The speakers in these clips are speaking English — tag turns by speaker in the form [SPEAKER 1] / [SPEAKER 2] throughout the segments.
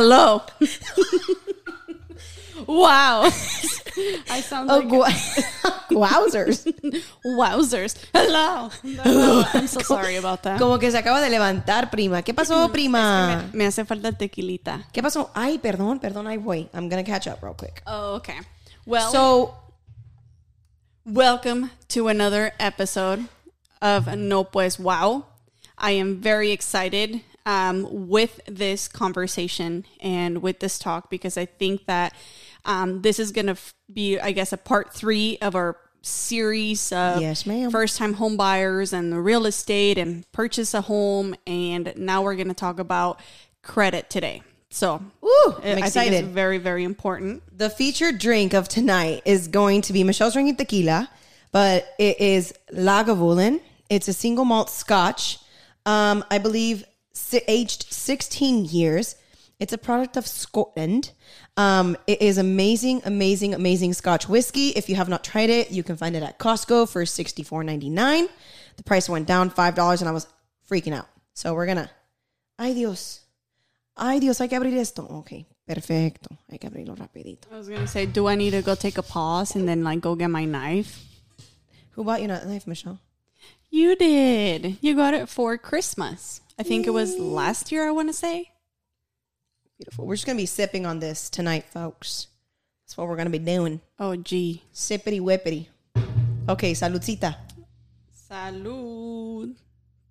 [SPEAKER 1] Hello. wow. I sound
[SPEAKER 2] Oh,
[SPEAKER 1] like
[SPEAKER 2] gu- wowzers.
[SPEAKER 1] wowzers. Hello. Hello. I'm so sorry about that.
[SPEAKER 2] Como que se acaba de levantar, prima. ¿Qué pasó, prima?
[SPEAKER 1] Me hace falta tequilita.
[SPEAKER 2] ¿Qué pasó? Ay, perdón, perdón, ahí voy. I'm gonna catch up real quick.
[SPEAKER 1] Oh, okay. Well,
[SPEAKER 2] So,
[SPEAKER 1] welcome to another episode of No Pues Wow. I am very excited um, with this conversation and with this talk because I think that um, this is going to f- be, I guess, a part three of our series of
[SPEAKER 2] Yes,
[SPEAKER 1] first time home buyers and the real estate and purchase a home. And now we're going to talk about credit today. So,
[SPEAKER 2] Woo, I'm
[SPEAKER 1] I think it's very, very important.
[SPEAKER 2] The featured drink of tonight is going to be Michelle's drinking tequila, but it is Lagavulin. It's a single malt scotch. Um, I believe si- aged 16 years. It's a product of Scotland. Um, it is amazing, amazing, amazing Scotch whiskey. If you have not tried it, you can find it at Costco for $64.99. The price went down $5 and I was freaking out. So we're gonna. Ay Dios. Ay Dios, hay que abrir esto. Ok, perfecto. Hay que abrirlo rapidito.
[SPEAKER 1] I was going to say, do I need to go take a pause and then like go get my knife?
[SPEAKER 2] Who bought you that knife, Michelle?
[SPEAKER 1] You did. You got it for Christmas. I think it was mm. last year, I want to say.
[SPEAKER 2] Beautiful. We're just gonna be sipping on this tonight, folks. That's what we're gonna be doing.
[SPEAKER 1] Oh, gee.
[SPEAKER 2] Sippity whippity. Okay, saludcita.
[SPEAKER 1] Salud.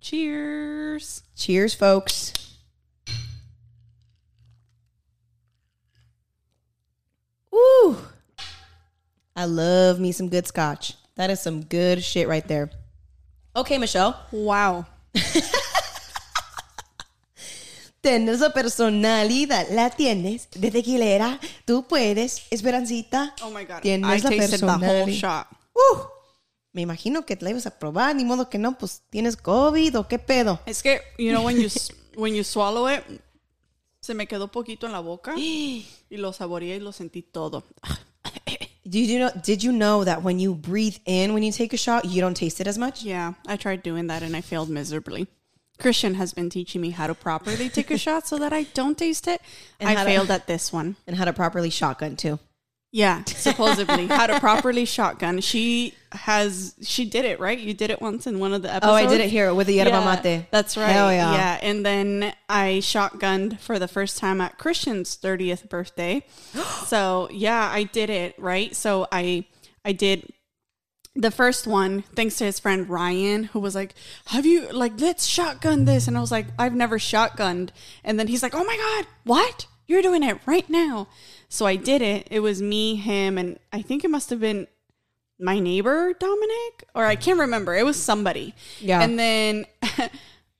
[SPEAKER 1] Cheers.
[SPEAKER 2] Cheers, folks. Ooh. I love me some good scotch. That is some good shit right there. Okay, Michelle.
[SPEAKER 1] Wow.
[SPEAKER 2] Tienes la personalidad, la tienes de tequilera. Tú puedes, Esperancita.
[SPEAKER 1] Oh my God.
[SPEAKER 2] Tienes
[SPEAKER 1] I
[SPEAKER 2] la
[SPEAKER 1] tasted the whole
[SPEAKER 2] personalidad.
[SPEAKER 1] shot.
[SPEAKER 2] Uh, me imagino que te la ibas a probar, ni modo que no, pues tienes COVID o qué pedo.
[SPEAKER 1] Es que, you know, when you when you swallow it, se me quedó poquito en la boca y lo saboreé y lo sentí todo.
[SPEAKER 2] Did you know? Did you know that when you breathe in, when you take a shot, you don't taste it as much?
[SPEAKER 1] Yeah, I tried doing that and I failed miserably. Christian has been teaching me how to properly take a shot so that I don't taste it.
[SPEAKER 2] And
[SPEAKER 1] I
[SPEAKER 2] how to-
[SPEAKER 1] failed at this one.
[SPEAKER 2] And how to properly shotgun too.
[SPEAKER 1] Yeah, supposedly how to properly shotgun. She has she did it right. You did it once in one of the episodes. Oh.
[SPEAKER 2] I did it here with the yerba
[SPEAKER 1] Yeah,
[SPEAKER 2] mate.
[SPEAKER 1] That's right.
[SPEAKER 2] Hell yeah.
[SPEAKER 1] Yeah, and then I shotgunned for the first time at Christian's thirtieth birthday. so yeah, I did it right. So I I did the first one thanks to his friend Ryan who was like have you like let's shotgun this. And I was like I've never shotgunned. And then he's like oh my god what? You're doing it right now. So I did it. It was me him and I think it must have been my neighbor Dominic or I can't remember. It was somebody.
[SPEAKER 2] Yeah.
[SPEAKER 1] and then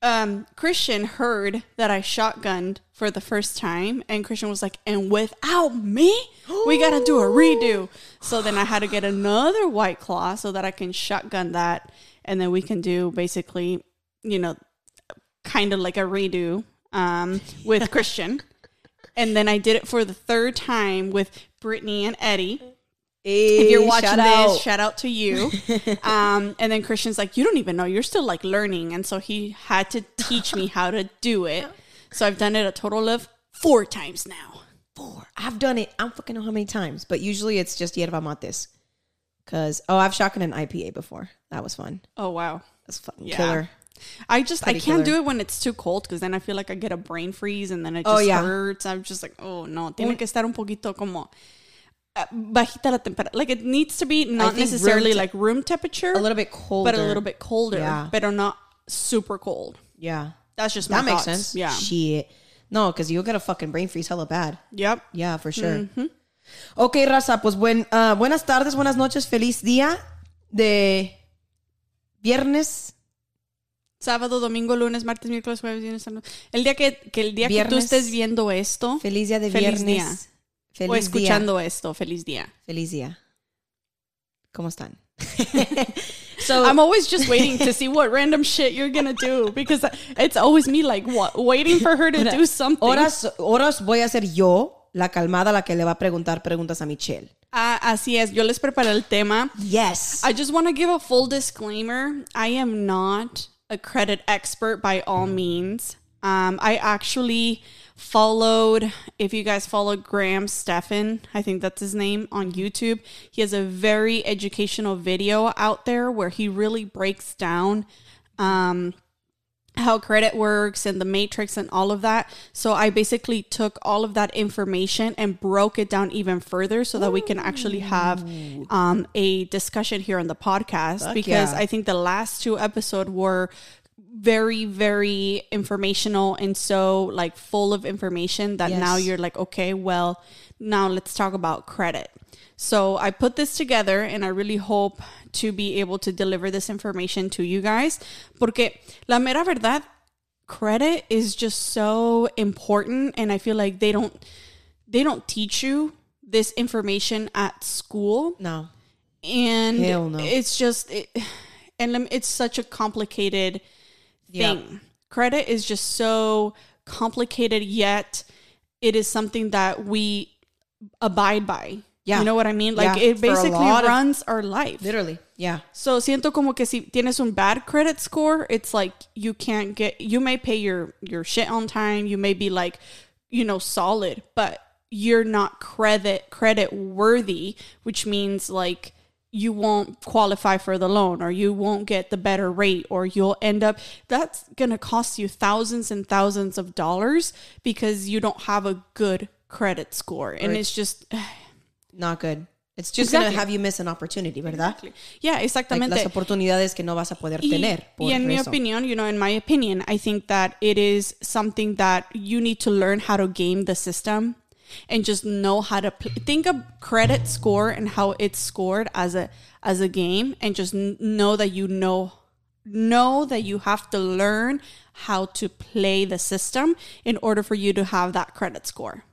[SPEAKER 1] um Christian heard that I shotgunned for the first time and Christian was like and without me we got to do a redo so then I had to get another white claw so that I can shotgun that and then we can do basically you know kind of like a redo um with Christian and then I did it for the third time with Brittany and Eddie if you're watching
[SPEAKER 2] shout
[SPEAKER 1] this,
[SPEAKER 2] out.
[SPEAKER 1] shout out to you. um, and then Christian's like, you don't even know, you're still like learning, and so he had to teach me how to do it. So I've done it a total of four times now.
[SPEAKER 2] Four. I've done it. I don't fucking know how many times, but usually it's just yerba mates. Cause oh, I've shotgun an IPA before. That was fun.
[SPEAKER 1] Oh wow.
[SPEAKER 2] That's fucking
[SPEAKER 1] Yeah.
[SPEAKER 2] killer.
[SPEAKER 1] I just I can't
[SPEAKER 2] killer.
[SPEAKER 1] do it when it's too cold because then I feel like I get a brain freeze and then it
[SPEAKER 2] Oh,
[SPEAKER 1] just
[SPEAKER 2] yeah.
[SPEAKER 1] hurts. I'm just like, oh no, tiene que estar un poquito como uh, bajita la temperatura. Like it needs to be not
[SPEAKER 2] think room
[SPEAKER 1] necessarily
[SPEAKER 2] te-
[SPEAKER 1] like room temperature,
[SPEAKER 2] A little bit colder,
[SPEAKER 1] but a little bit colder,
[SPEAKER 2] Yeah.
[SPEAKER 1] but not super cold.
[SPEAKER 2] Yeah,
[SPEAKER 1] That's just my
[SPEAKER 2] that makes
[SPEAKER 1] thoughts.
[SPEAKER 2] sense.
[SPEAKER 1] Yeah.
[SPEAKER 2] Shit. No, because you'll get a fucking brain freeze hella bad.
[SPEAKER 1] Yep.
[SPEAKER 2] Yeah, for sure.
[SPEAKER 1] Mm-hmm.
[SPEAKER 2] Ok, raza, pues buen, ah, buenas tardes, buenas noches, feliz día de viernes.
[SPEAKER 1] Sábado, domingo, lunes, martes, miércoles, jueves, viernes, sábado. El día que, que el día que tú
[SPEAKER 2] Viernes.
[SPEAKER 1] estés viendo esto
[SPEAKER 2] Feliz día de
[SPEAKER 1] Feliz
[SPEAKER 2] viernes.
[SPEAKER 1] día.
[SPEAKER 2] Feliz
[SPEAKER 1] o escuchando esto, feliz día.
[SPEAKER 2] Feliz día. ¿Cómo están? so,
[SPEAKER 1] I'm always just waiting to see what random shit you're gonna do because it's always me like what waiting for her to do something.
[SPEAKER 2] horas, horas voy a ser yo la calmada la que le va a preguntar preguntas a Michelle.
[SPEAKER 1] Ah, así es, yo les preparé el tema.
[SPEAKER 2] Yes.
[SPEAKER 1] I just want to give a full disclaimer. I am not a credit expert by all means. Um, I actually followed, if you guys follow Graham Stephan, I think that's his name on YouTube, he has a very educational video out there where he really breaks down um, how credit works and the matrix and all of that. So I basically took all of that information and broke it down even further so that we can actually have um, a discussion here on the podcast
[SPEAKER 2] Fuck
[SPEAKER 1] because
[SPEAKER 2] yeah.
[SPEAKER 1] I think the last two episodes were very very informational and so like full of information that now you're like okay well now let's talk about credit so i put this together and i really hope to be able to deliver this information to you guys porque la mera verdad credit is just so important and i feel like they don't they don't teach you this information at school
[SPEAKER 2] No.
[SPEAKER 1] and
[SPEAKER 2] no.
[SPEAKER 1] it's just it, and it's such a complicated
[SPEAKER 2] Yep.
[SPEAKER 1] thing credit is just so complicated yet it is something that we abide by
[SPEAKER 2] Yeah.
[SPEAKER 1] you know what i mean like
[SPEAKER 2] Yeah,
[SPEAKER 1] it basically
[SPEAKER 2] lot of-
[SPEAKER 1] runs our life
[SPEAKER 2] Literally. Yeah.
[SPEAKER 1] so siento como que si tienes un bad credit score, it's like you can't get you may pay your your shit on time, you may be like, you know, solid, but you're not credit credit worthy, which means like you won't qualify for the loan or you won't get the better rate or you'll end up that's going to cost you thousands and thousands of dollars because you don't have a good credit score and
[SPEAKER 2] Right.
[SPEAKER 1] it's just
[SPEAKER 2] Not good. It's just
[SPEAKER 1] Exactly.
[SPEAKER 2] going to have you miss an opportunity, ¿verdad?
[SPEAKER 1] yeah
[SPEAKER 2] Like,
[SPEAKER 1] exactamente
[SPEAKER 2] las oportunidades que no vas a poder
[SPEAKER 1] Y,
[SPEAKER 2] tener. Por
[SPEAKER 1] y en mi opinión, you know, in my opinion, I think that it is something that you need to learn how to game the system and just know how to pl- think of credit score and how it's scored as a as a game and just know that you know know that you have to learn how to play the system in order for you to have that credit score.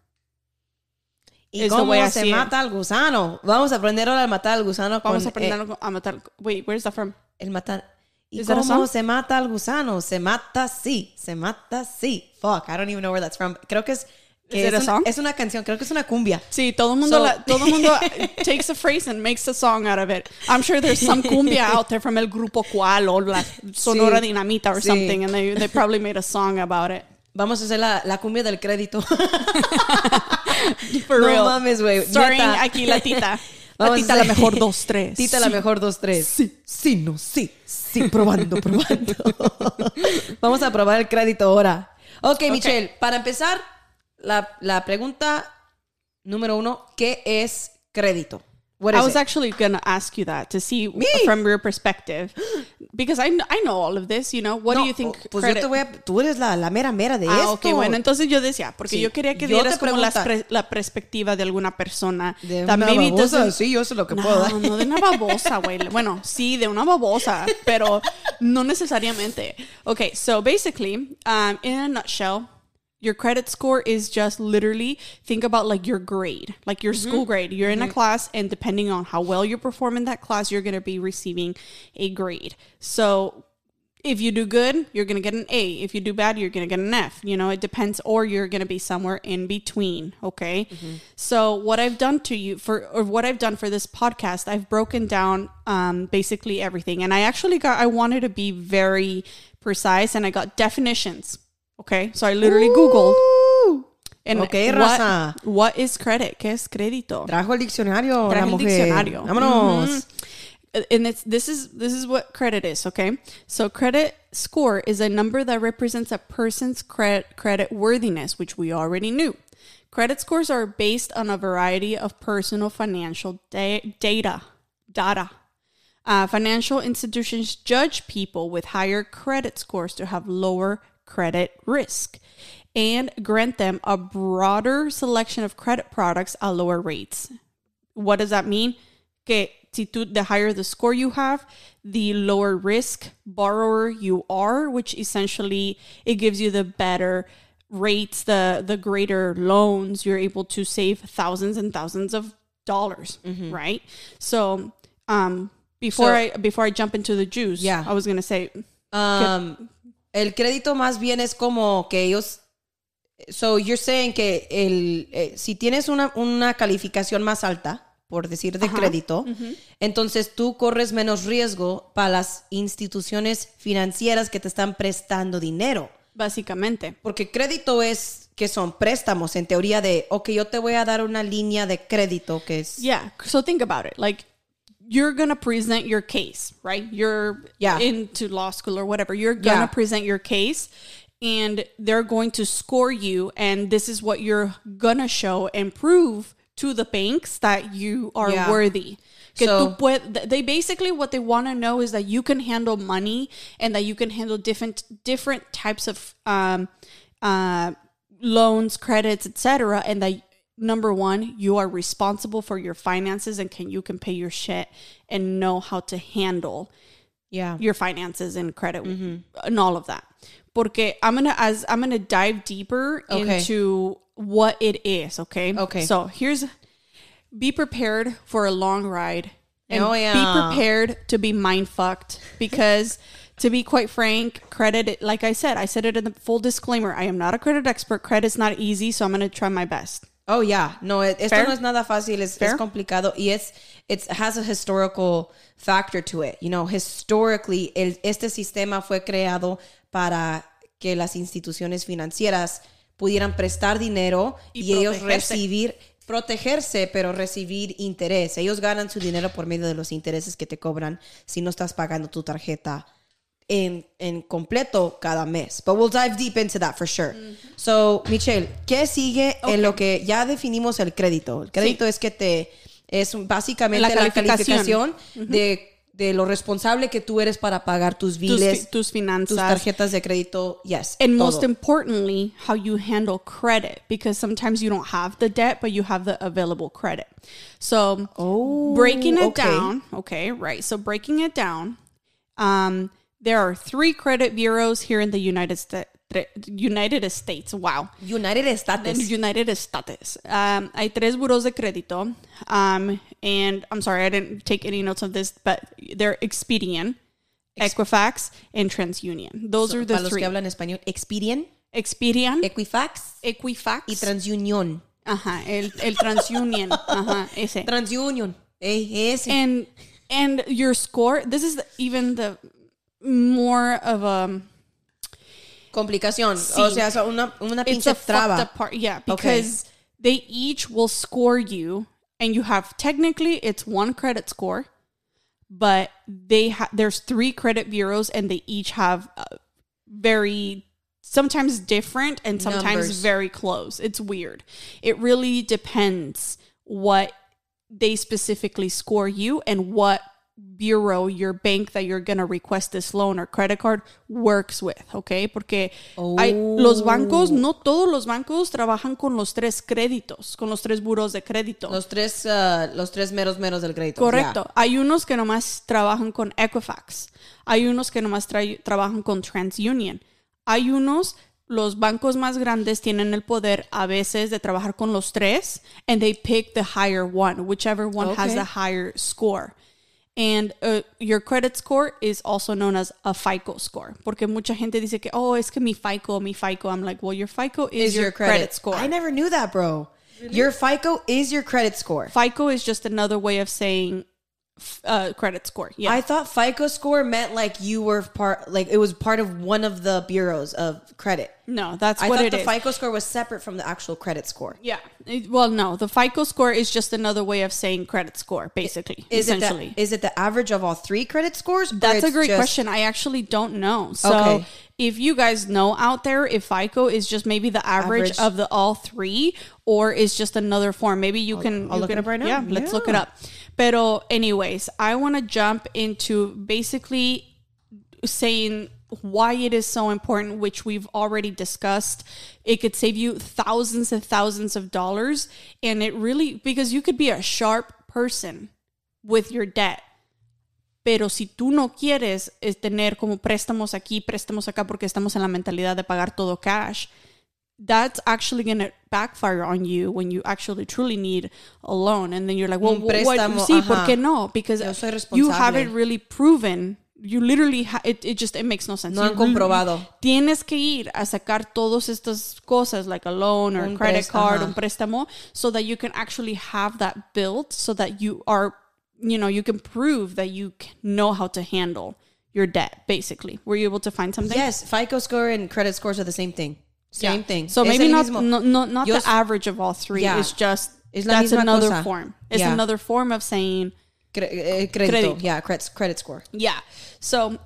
[SPEAKER 2] ¿Y
[SPEAKER 1] is
[SPEAKER 2] cómo se mata al gusano? Vamos a aprender a matar al gusano
[SPEAKER 1] Vamos a
[SPEAKER 2] con
[SPEAKER 1] aprender a matar. Wait, where's that from?
[SPEAKER 2] eh, el matar. ¿Y
[SPEAKER 1] Is that a
[SPEAKER 2] cómo se mata al gusano? Se mata así, se mata así. Fuck, I don't even know where that's from. Creo que es que
[SPEAKER 1] Is it
[SPEAKER 2] es,
[SPEAKER 1] a
[SPEAKER 2] un-
[SPEAKER 1] song?
[SPEAKER 2] es una canción, creo que es una cumbia.
[SPEAKER 1] Sí, todo el mundo,
[SPEAKER 2] So-
[SPEAKER 1] la- todo el mundo takes a phrase and makes a song out of it. I'm sure there's some cumbia out there from el grupo Cual or la Sonora
[SPEAKER 2] Sí.
[SPEAKER 1] Dinamita or
[SPEAKER 2] Sí.
[SPEAKER 1] something, and they, they probably made a song about it.
[SPEAKER 2] Vamos a hacer la, la cumbia del crédito.
[SPEAKER 1] For
[SPEAKER 2] no
[SPEAKER 1] real.
[SPEAKER 2] mames, güey.
[SPEAKER 1] Starring
[SPEAKER 2] Neta.
[SPEAKER 1] aquí la tita. La tita la mejor dos, tres.
[SPEAKER 2] Tita la mejor dos, tres. Sí, sí, no, sí, sí, probando, probando. Vamos a probar el crédito ahora. Ok, Michelle, para empezar, la, la pregunta número uno, ¿qué es crédito? What
[SPEAKER 1] I was
[SPEAKER 2] it?
[SPEAKER 1] actually going to ask you that to see
[SPEAKER 2] Me?
[SPEAKER 1] from your perspective. Because I, I know all of this, you know. What
[SPEAKER 2] No,
[SPEAKER 1] do you think
[SPEAKER 2] Pues
[SPEAKER 1] credit-
[SPEAKER 2] yo te voy a... Tú eres la, la mera mera de
[SPEAKER 1] Ah,
[SPEAKER 2] esto.
[SPEAKER 1] ok, bueno, entonces yo decía, porque
[SPEAKER 2] Sí.
[SPEAKER 1] yo quería que dieras como pre- la perspectiva de alguna persona.
[SPEAKER 2] De
[SPEAKER 1] that
[SPEAKER 2] una
[SPEAKER 1] maybe
[SPEAKER 2] babosa,
[SPEAKER 1] doesn't-
[SPEAKER 2] sí, yo sé lo que
[SPEAKER 1] no,
[SPEAKER 2] puedo dar.
[SPEAKER 1] no de una babosa, güey. Bueno, sí, de una babosa, pero no necesariamente. Okay, so basically, um, in a nutshell, your credit score is just literally think about like your grade, like your school mm-hmm. grade. You're in a mm-hmm. class, and depending on how well you perform in that class, you're going to be receiving a grade. So if you do good, you're going to get an A. If you do bad, you're going to get an F. You know, it depends, or you're going to be somewhere in between. Okay. Mm-hmm. So, what I've done to you for, or what I've done for this podcast, I've broken down um, basically everything. And I actually got, I wanted to be very precise and I got definitions. Okay. So, I literally Googled. And
[SPEAKER 2] Ok,
[SPEAKER 1] what,
[SPEAKER 2] raza.
[SPEAKER 1] what is credit? ¿Qué es crédito?
[SPEAKER 2] Trajo el diccionario
[SPEAKER 1] Traje
[SPEAKER 2] la
[SPEAKER 1] el diccionario.
[SPEAKER 2] Vámonos.
[SPEAKER 1] Mhm. And it's this is this is what credit is, okay? So credit score is a number that represents a person's credit credit worthiness, which we already knew. Credit scores are based on a variety of personal financial da- data. Data. Uh, financial institutions judge people with higher credit scores to have lower credit risk and grant them a broader selection of credit products at lower rates. What does that mean? Que si tú, the higher the score you have, the lower risk borrower you are, which essentially it gives you the better rates, the the greater loans. You're able to save thousands and thousands of dollars, right? So, um, before
[SPEAKER 2] Mm-hmm. So-
[SPEAKER 1] I before I jump into the juice,
[SPEAKER 2] Yeah.
[SPEAKER 1] I was gonna say,
[SPEAKER 2] Um, el crédito más bien es como que ellos. So you're saying que el, eh, si tienes una, una calificación más alta, por decir de crédito, entonces tú corres menos riesgo para las instituciones financieras que te están prestando dinero.
[SPEAKER 1] Básicamente.
[SPEAKER 2] Porque crédito es que son préstamos en teoría de, ok, yo te voy a dar una línea de crédito que es...
[SPEAKER 1] Yeah. So think about it. Like you're gonna present your case, right? You're
[SPEAKER 2] Yeah.
[SPEAKER 1] into law school or whatever. You're gonna
[SPEAKER 2] Yeah.
[SPEAKER 1] present your case and they're going to score you and this is what you're gonna show and prove to the banks that you are
[SPEAKER 2] Yeah.
[SPEAKER 1] worthy.
[SPEAKER 2] So-
[SPEAKER 1] they basically what they want to know is that you can handle money and that you can handle different different types of um, uh, loans, credits, etc. And that number one, you are responsible for your finances and can you can pay your shit and know how to handle
[SPEAKER 2] Yeah.
[SPEAKER 1] your finances and credit
[SPEAKER 2] Mm-hmm.
[SPEAKER 1] and all of that. Porque I'm gonna as I'm gonna dive deeper
[SPEAKER 2] Okay.
[SPEAKER 1] into what it is. Okay.
[SPEAKER 2] Okay.
[SPEAKER 1] So here's be prepared for a long ride and
[SPEAKER 2] Oh, yeah.
[SPEAKER 1] be prepared to be mind fucked because to be quite frank credit like i said i said it in the full disclaimer i am not a credit expert credit's not easy so i'm going to try my best
[SPEAKER 2] Oh, yeah. No, e- esto
[SPEAKER 1] Fair?
[SPEAKER 2] no es nada fácil, es, complicado y es, it has a historical factor to it. You know, historically, el, este sistema fue creado para que las instituciones financieras pudieran prestar dinero y,
[SPEAKER 1] Y
[SPEAKER 2] ellos recibir, protegerse, pero recibir interés. Ellos ganan su dinero por medio de los intereses que te cobran si no estás pagando tu tarjeta en, en completo cada mes. But we'll dive deep into that for sure. So, Michelle, ¿qué sigue en lo que ya definimos el crédito? El crédito es que te es básicamente
[SPEAKER 1] La
[SPEAKER 2] la
[SPEAKER 1] calificación.
[SPEAKER 2] de, de lo responsable que tú eres para pagar tus
[SPEAKER 1] tus,
[SPEAKER 2] biles,
[SPEAKER 1] fi- tus finanzas
[SPEAKER 2] tus tarjetas de crédito. Yes.
[SPEAKER 1] and
[SPEAKER 2] todo.
[SPEAKER 1] most importantly how you handle credit because sometimes you don't have the debt but you have the available credit so
[SPEAKER 2] Oh,
[SPEAKER 1] breaking it
[SPEAKER 2] okay.
[SPEAKER 1] down okay right so breaking it down um there are three credit bureaus here in the united states united states wow
[SPEAKER 2] United States.
[SPEAKER 1] United States. Um, hay tres buros de crédito. Um, and I'm sorry, I didn't take any notes of this, but they're Expedian, Equifax, and TransUnion. Those are the
[SPEAKER 2] para los
[SPEAKER 1] three.
[SPEAKER 2] que hablan español, Expedient,
[SPEAKER 1] Expedian,
[SPEAKER 2] Equifax
[SPEAKER 1] Equifax
[SPEAKER 2] y TransUnion.
[SPEAKER 1] Ajá, el, el TransUnion. Ajá, ese.
[SPEAKER 2] TransUnion. Ese.
[SPEAKER 1] and and your score. This is the, even the more of a
[SPEAKER 2] Complicación.
[SPEAKER 1] Sí.
[SPEAKER 2] O sea, son una, una
[SPEAKER 1] it's a
[SPEAKER 2] traba.
[SPEAKER 1] up part. Yeah,
[SPEAKER 2] Okay.
[SPEAKER 1] because they each will score you, and you have technically it's one credit score, but they ha- there's three credit bureaus, and they each have uh, very sometimes different and sometimes
[SPEAKER 2] Numbers.
[SPEAKER 1] very close. It's weird. It really depends what they specifically score you and what bureau your bank that you're going to request this loan or credit card works with, okay? Porque hay, los bancos, no todos los bancos trabajan con los tres créditos, con los tres buros de crédito.
[SPEAKER 2] Los tres, ah, los tres meros meros del crédito.
[SPEAKER 1] Correcto.
[SPEAKER 2] ya.
[SPEAKER 1] Hay unos que nomás trabajan con Equifax. Hay unos que nomás tra- trabajan con TransUnion. Hay unos, los bancos más grandes tienen el poder a veces de trabajar con los tres and they pick the higher one, whichever one has
[SPEAKER 2] Okay.
[SPEAKER 1] the higher score. And uh, your credit score is also known as a FICO score. Porque mucha gente dice que, oh, es que mi FICO, mi FICO. I'm like, well, your FICO is,
[SPEAKER 2] Is
[SPEAKER 1] your,
[SPEAKER 2] your
[SPEAKER 1] credit,
[SPEAKER 2] credit
[SPEAKER 1] score.
[SPEAKER 2] I never knew that, bro. Your FICO is your credit score.
[SPEAKER 1] FICO is just another way of saying f- uh, credit score. Yeah.
[SPEAKER 2] I thought FICO score meant like you were part, like it was part of one of the bureaus of credit.
[SPEAKER 1] no, that's
[SPEAKER 2] I
[SPEAKER 1] what
[SPEAKER 2] thought the
[SPEAKER 1] is.
[SPEAKER 2] FICO score was separate from the actual credit score.
[SPEAKER 1] Yeah. It- well, no, the FICO score is just another way of saying credit score, basically.
[SPEAKER 2] Is it
[SPEAKER 1] essentially.
[SPEAKER 2] the, is it the average of all three credit scores?
[SPEAKER 1] That's a great
[SPEAKER 2] just-
[SPEAKER 1] question. I actually don't know. So
[SPEAKER 2] Okay.
[SPEAKER 1] if you guys know out there if FICO is just maybe the average,
[SPEAKER 2] Average.
[SPEAKER 1] of the all three or is just another form, maybe you can
[SPEAKER 2] I'll
[SPEAKER 1] you
[SPEAKER 2] look it up right now.
[SPEAKER 1] Yeah, let's look it up. Pero anyways, I want to jump into basically saying why it is so important, which we've already discussed. It could save you thousands and thousands of dollars. And it really, because you could be a sharp person with your debt. Pero si tú no quieres es tener como préstamos aquí, préstamos acá, porque estamos en la mentalidad de pagar todo cash, that's actually going to backfire on you when you actually truly need a loan. And then you're like, well,
[SPEAKER 2] Un
[SPEAKER 1] what,
[SPEAKER 2] préstamo,
[SPEAKER 1] sí, ¿por qué no? Because you haven't really proven. You literally, ha- it, it just, it makes no sense.
[SPEAKER 2] No
[SPEAKER 1] You
[SPEAKER 2] han comprobado.
[SPEAKER 1] Tienes que ir a sacar todas estas cosas, like a loan or
[SPEAKER 2] Un
[SPEAKER 1] credit
[SPEAKER 2] prés-
[SPEAKER 1] card, un préstamo, so that you can actually have that built so that you are, you know, you can prove that you know how to handle your debt, basically. Were you able to find something?
[SPEAKER 2] Yes, FICO score and credit scores are the same thing. Same
[SPEAKER 1] Yeah.
[SPEAKER 2] thing.
[SPEAKER 1] So maybe not, no, no, not
[SPEAKER 2] Yo
[SPEAKER 1] the average of all three.
[SPEAKER 2] Yeah.
[SPEAKER 1] It's just
[SPEAKER 2] Es
[SPEAKER 1] that's another
[SPEAKER 2] cosa.
[SPEAKER 1] form. It's
[SPEAKER 2] Yeah.
[SPEAKER 1] another form of saying
[SPEAKER 2] Cre- eh.
[SPEAKER 1] Credit.
[SPEAKER 2] Yeah, credit, credit score.
[SPEAKER 1] Yeah. So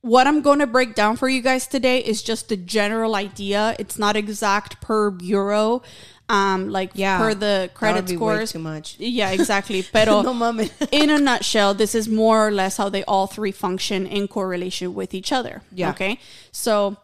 [SPEAKER 1] what I'm going to break down for you guys today is just the general idea. It's not exact per bureau. Um, like
[SPEAKER 2] Yeah.
[SPEAKER 1] per the credit scores.
[SPEAKER 2] too much.
[SPEAKER 1] Yeah, exactly. Pero
[SPEAKER 2] No
[SPEAKER 1] in a nutshell, this is more or less how they all three function in correlation with each other.
[SPEAKER 2] Yeah.
[SPEAKER 1] Okay. So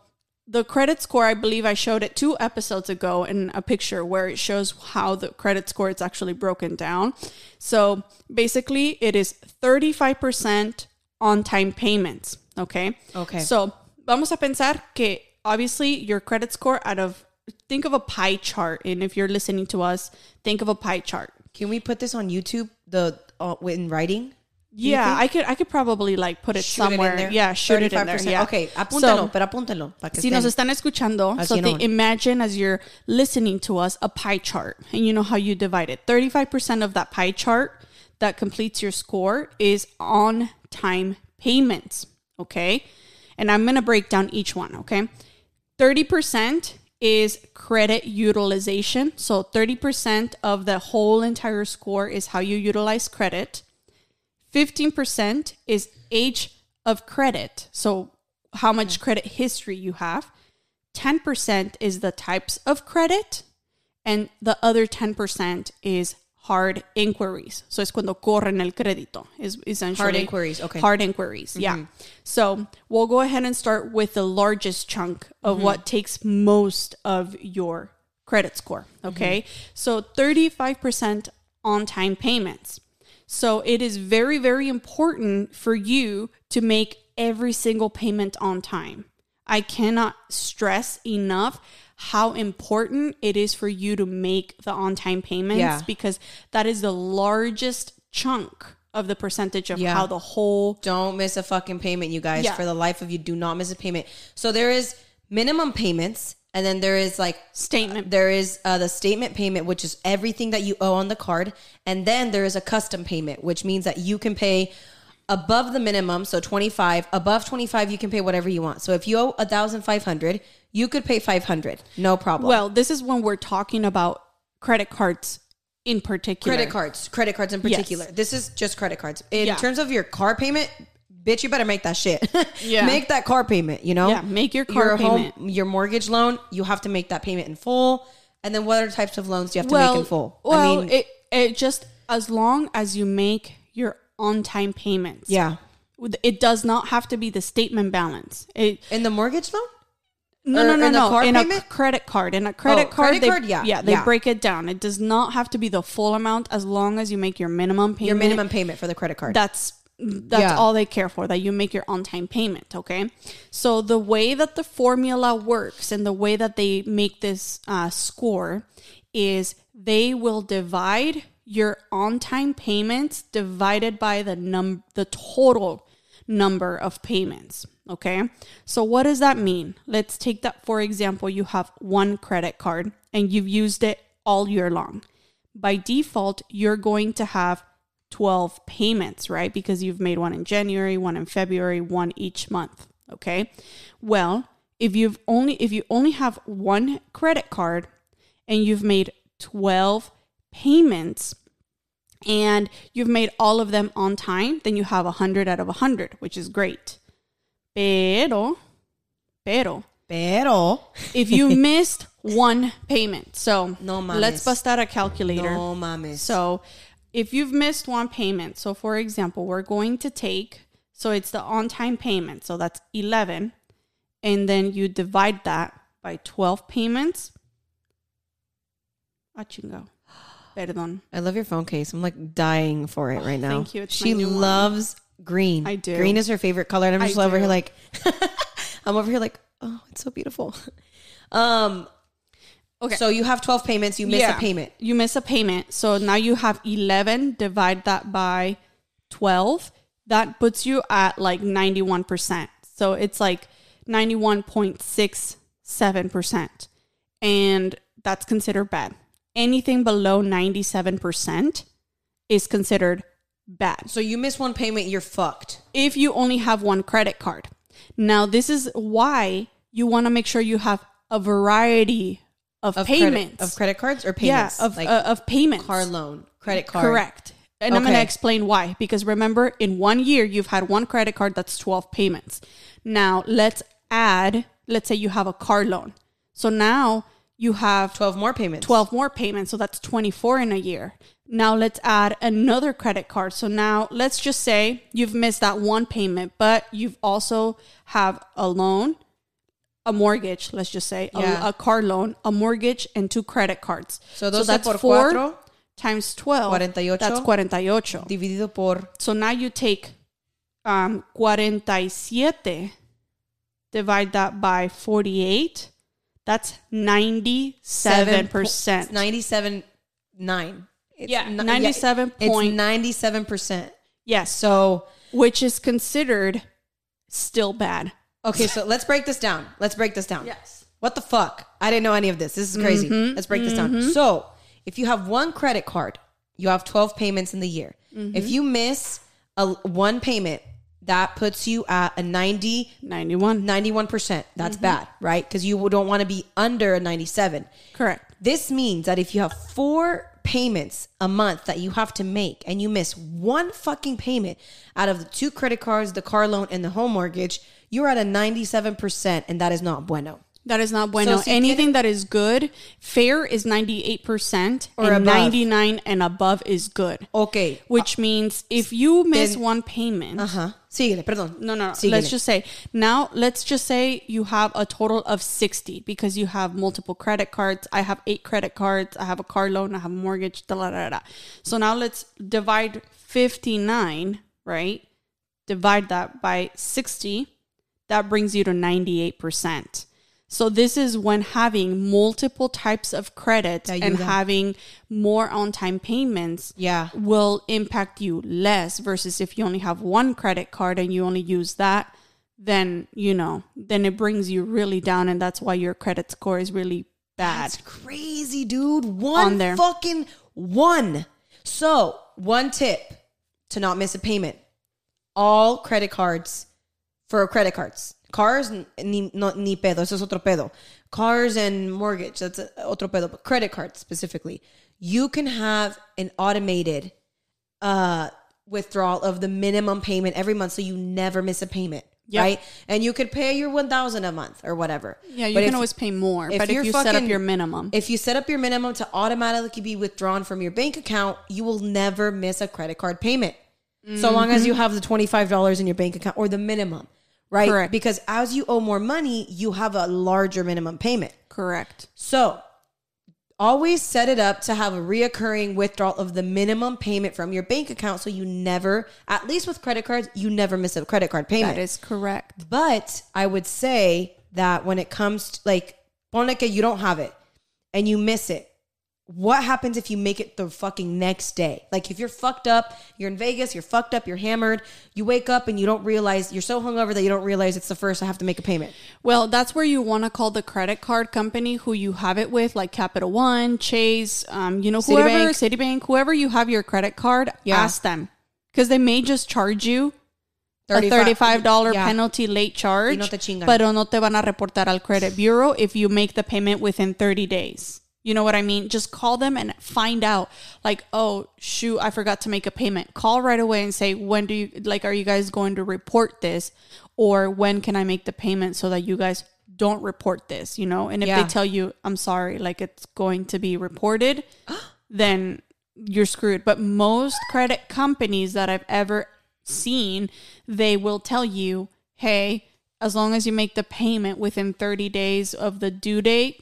[SPEAKER 1] the credit score, I believe I showed it two episodes ago in a picture where it shows how the credit score is actually broken down. So basically, it is 35% on time payments. Okay.
[SPEAKER 2] Okay.
[SPEAKER 1] So vamos a pensar que obviously your credit score out of, think of a pie chart. And if you're listening to us, think of a pie chart.
[SPEAKER 2] Can we put this on YouTube? The uh, in writing.
[SPEAKER 1] Yeah, I could I could probably like put it
[SPEAKER 2] Shoot it in
[SPEAKER 1] somewhere.
[SPEAKER 2] there?
[SPEAKER 1] yeah, shoot it in there. Yeah.
[SPEAKER 2] Okay, apúntalo,
[SPEAKER 1] So,
[SPEAKER 2] pero apúntalo. para que
[SPEAKER 1] si nos están escuchando, so they imagine as you're listening to us a pie chart, and you know how you divide it. Thirty-five percent of that pie chart that completes your score is on time payments. Okay, and I'm gonna break down each one. Okay, thirty percent is credit utilization. So thirty percent of the whole entire score is how you utilize credit. 15% is age of credit. So, how much mm. credit history you have. 10% is the types of credit. And the other 10% is hard inquiries. So, es cuando corren el crédito, is essentially.
[SPEAKER 2] Hard inquiries, okay.
[SPEAKER 1] Hard inquiries, yeah. Mm-hmm. So, we'll go ahead and start with the largest chunk of mm-hmm. what takes most of your credit score, okay? Mm-hmm. So, 35% on time payments. So it is very, very important for you to make every single payment on time. I cannot stress enough how important it is for you to make the on time payments
[SPEAKER 2] Yeah.
[SPEAKER 1] because that is the largest chunk of the percentage of
[SPEAKER 2] Yeah.
[SPEAKER 1] how the whole
[SPEAKER 2] Don't miss a fucking payment, you guys.
[SPEAKER 1] Yeah.
[SPEAKER 2] For the life of you, do not miss a payment. So there is minimum payments, and then there is like
[SPEAKER 1] statement
[SPEAKER 2] there is uh, the statement payment, which is everything that you owe on the card, and then there is a custom payment, which means that you can pay above the minimum, so twenty five. Above twenty five, you can pay whatever you want. So if you owe a thousand five hundred, you could pay five hundred, no problem.
[SPEAKER 1] well, this is when we're talking about credit cards in particular.
[SPEAKER 2] credit cards, credit cards in particular. This is just credit cards. In
[SPEAKER 1] Yeah.
[SPEAKER 2] terms of your car payment, bitch, you better make that shit.
[SPEAKER 1] Yeah.
[SPEAKER 2] make that car payment. You know,
[SPEAKER 1] Yeah, make your car
[SPEAKER 2] your
[SPEAKER 1] payment.
[SPEAKER 2] home, your mortgage loan. You have to make that payment in full. And then what other types of loans do you have to
[SPEAKER 1] well,
[SPEAKER 2] make in full?
[SPEAKER 1] Well,
[SPEAKER 2] I mean,
[SPEAKER 1] it it just as long as you make your on time payments.
[SPEAKER 2] yeah.
[SPEAKER 1] It does not have to be the statement balance. It
[SPEAKER 2] In the mortgage loan,
[SPEAKER 1] no
[SPEAKER 2] Or
[SPEAKER 1] no no
[SPEAKER 2] in
[SPEAKER 1] no
[SPEAKER 2] car
[SPEAKER 1] in a credit card in a credit
[SPEAKER 2] Oh,
[SPEAKER 1] card
[SPEAKER 2] credit
[SPEAKER 1] they,
[SPEAKER 2] card? Yeah,
[SPEAKER 1] yeah they
[SPEAKER 2] yeah.
[SPEAKER 1] break it down. It does not have to be the full amount as long as you make your minimum payment.
[SPEAKER 2] your minimum payment for the credit card.
[SPEAKER 1] That's that's
[SPEAKER 2] Yeah.
[SPEAKER 1] all they care for that you make your on time payment. Okay, so the way that the formula works and the way that they make this uh, score is they will divide your on time payments divided by the num the total number of payments. Okay, so what does that mean? Let's take that for example. You have one credit card and you've used it all year long. By default, you're going to have 12 payments, right? Because you've made one in January, one in February, one each month, okay? Well, if you've only if you only have one credit card and you've made 12 payments and you've made all of them on time, then you have 100 out of 100, which is great. Pero pero
[SPEAKER 2] Pero
[SPEAKER 1] if you missed one payment, so
[SPEAKER 2] No mames.
[SPEAKER 1] let's bust out a calculator.
[SPEAKER 2] no mames.
[SPEAKER 1] So if you've missed one payment, so for example, we're going to take, so it's the on time payment, so that's 11, and then you divide that by 12 payments. Ah, chingo. Perdón.
[SPEAKER 2] I love your phone case. I'm like dying for it right now.
[SPEAKER 1] thank you. It's
[SPEAKER 2] she
[SPEAKER 1] new one.
[SPEAKER 2] loves green.
[SPEAKER 1] I do.
[SPEAKER 2] Green is her favorite color, and I'm
[SPEAKER 1] I
[SPEAKER 2] just over
[SPEAKER 1] do.
[SPEAKER 2] here like, I'm over here like, oh, it's so beautiful. Um.
[SPEAKER 1] Okay.
[SPEAKER 2] So you have 12 payments. You miss
[SPEAKER 1] Yeah.
[SPEAKER 2] a payment.
[SPEAKER 1] You miss a payment. So now you have 11, divide that by 12. That puts you at like 91%. So it's like 91.67%. And that's considered bad. Anything below 97% is considered bad.
[SPEAKER 2] So you miss one payment, you're fucked.
[SPEAKER 1] if you only have one credit card. Now, this is why you want to make sure you have a variety of,
[SPEAKER 2] Of
[SPEAKER 1] payments.
[SPEAKER 2] credit, of credit cards or payments.
[SPEAKER 1] yeah, of,
[SPEAKER 2] like
[SPEAKER 1] uh, of payments.
[SPEAKER 2] car loan, credit card.
[SPEAKER 1] Correct. And I'm going to explain why. Because remember, in one year, you've had one credit card that's 12 payments. Now, let's add, let's say you have a car loan. So now you have
[SPEAKER 2] Twelve more payments.
[SPEAKER 1] 12 more payments. So that's 24 in a year. Now let's add another credit card. So now let's just say you've missed that one payment, but you've also have a loan, a mortgage, let's just say, a-
[SPEAKER 2] Yeah.
[SPEAKER 1] a, car loan, a mortgage, and two credit cards.
[SPEAKER 2] So that's por cuatro
[SPEAKER 1] times 12.
[SPEAKER 2] 48.
[SPEAKER 1] That's 48.
[SPEAKER 2] dividido por
[SPEAKER 1] So now you take um, 47, divide that by 48. That's 97%.
[SPEAKER 2] It's ninety-seven nine. It's
[SPEAKER 1] Yeah,
[SPEAKER 2] ni-
[SPEAKER 1] 97
[SPEAKER 2] It's
[SPEAKER 1] point-
[SPEAKER 2] ninety-seven percent.
[SPEAKER 1] yes.
[SPEAKER 2] So
[SPEAKER 1] which is considered still bad.
[SPEAKER 2] Okay, so let's break this down. Let's break this down.
[SPEAKER 1] Yes.
[SPEAKER 2] What the fuck? I didn't know any of this. This is crazy. Mm-hmm. Let's break this down. Mm-hmm. So, if you have one credit card, you have 12 payments in the year. Mm-hmm. If you miss a one payment, that puts you at a 90
[SPEAKER 1] 91.
[SPEAKER 2] 91%. That's bad, right? Cuz you don't want to be under a 97.
[SPEAKER 1] Correct.
[SPEAKER 2] This means that if you have four payments a month that you have to make and you miss one fucking payment out of the two credit cards, the car loan, and the home mortgage, you're at a 97%, and that is not bueno.
[SPEAKER 1] That is not bueno.
[SPEAKER 2] si
[SPEAKER 1] Anything that is good, fair is 98%
[SPEAKER 2] Or
[SPEAKER 1] and
[SPEAKER 2] above.
[SPEAKER 1] 99 and above is good.
[SPEAKER 2] Okay.
[SPEAKER 1] Which means if you miss
[SPEAKER 2] then-
[SPEAKER 1] one payment,
[SPEAKER 2] Ajá. Síguele, perdón.
[SPEAKER 1] No, no. no. Let's just say now. Let's just say you have a total of sixty because you have multiple credit cards. I have eight credit cards. I have a car loan. I have a mortgage. Da, da, da, da. So now let's divide fifty nine. Right. Divide that by sixty. That brings you to ninety eight percent. So this is when having multiple types of credit and having more on time payments
[SPEAKER 2] Yeah.
[SPEAKER 1] will impact you less versus if you only have one credit card and you only use that then you know then it brings you really down and that's why your credit score is really bad
[SPEAKER 2] That's crazy, dude. One
[SPEAKER 1] On there.
[SPEAKER 2] fucking one. So, one tip to not miss a payment. All credit cards for credit cards. Cars, ni, no, ni pedo. Eso es otro pedo. Cars and mortgage, that's a- otro pedo. But credit cards specifically, you can have an automated uh, withdrawal of the minimum payment every month so you never miss a payment.
[SPEAKER 1] Yep.
[SPEAKER 2] Right? And you could pay your 1000 a month or whatever.
[SPEAKER 1] yeah you
[SPEAKER 2] But
[SPEAKER 1] can
[SPEAKER 2] if-
[SPEAKER 1] always pay more
[SPEAKER 2] if
[SPEAKER 1] but if you set up your minimum
[SPEAKER 2] if you set up your minimum to automatically be withdrawn from your bank account, you will never miss a credit card payment. So long as you have the $25 in your bank account or the minimum, right?
[SPEAKER 1] Correct.
[SPEAKER 2] Because as you owe more money, you have a larger minimum payment.
[SPEAKER 1] correct
[SPEAKER 2] So always set it up to have a reoccurring withdrawal of the minimum payment from your bank account so you never, at least with credit cards, you never miss a credit card payment.
[SPEAKER 1] that is correct
[SPEAKER 2] But I would say that when it comes to like, ponle que you don't have it and you miss it. What happens if you make it the fucking next day? Like if you're fucked up, you're in Vegas, you're fucked up, you're hammered, you wake up and you don't realize you're so hungover that you don't realize it's the first I have to make a payment.
[SPEAKER 1] well that's where you want to call the credit card company who you have it with like capital one chase um, you know whoever
[SPEAKER 2] Citibank.
[SPEAKER 1] citibank whoever you have your credit card
[SPEAKER 2] Yeah.
[SPEAKER 1] ask them because they may just charge you a
[SPEAKER 2] 35
[SPEAKER 1] $35
[SPEAKER 2] yeah.
[SPEAKER 1] penalty late charge,
[SPEAKER 2] no te chingan.
[SPEAKER 1] pero no te van a reportar al credit bureau if you make the payment within 30 days. You know what I mean? Just call them and find out like, "Oh, shoot, I forgot to make a payment." Call right away and say, "When do you like are you guys going to report this or when can I make the payment so that you guys don't report this, you know?" And if
[SPEAKER 2] Yeah.
[SPEAKER 1] they tell you, "I'm sorry, like it's going to be reported," then you're screwed. But most credit companies that I've ever seen, they will tell you, hey, as long as you make the payment within 30 days of the due date,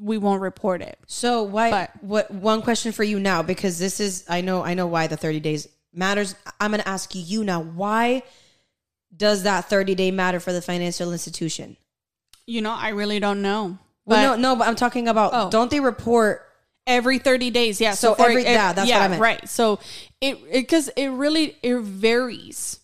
[SPEAKER 1] we won't report it.
[SPEAKER 2] So why
[SPEAKER 1] But-
[SPEAKER 2] what one question for you now because this is I know I know why the 30 days matters. I'm going to ask you now why does that 30 day matter for the financial institution?
[SPEAKER 1] You know, I really don't know.
[SPEAKER 2] Well,
[SPEAKER 1] But
[SPEAKER 2] no, no, but I'm talking about
[SPEAKER 1] Oh.
[SPEAKER 2] don't they report
[SPEAKER 1] every 30 days, yeah.
[SPEAKER 2] So every- yeah, that's what I meant.
[SPEAKER 1] Right. So it because it, really it varies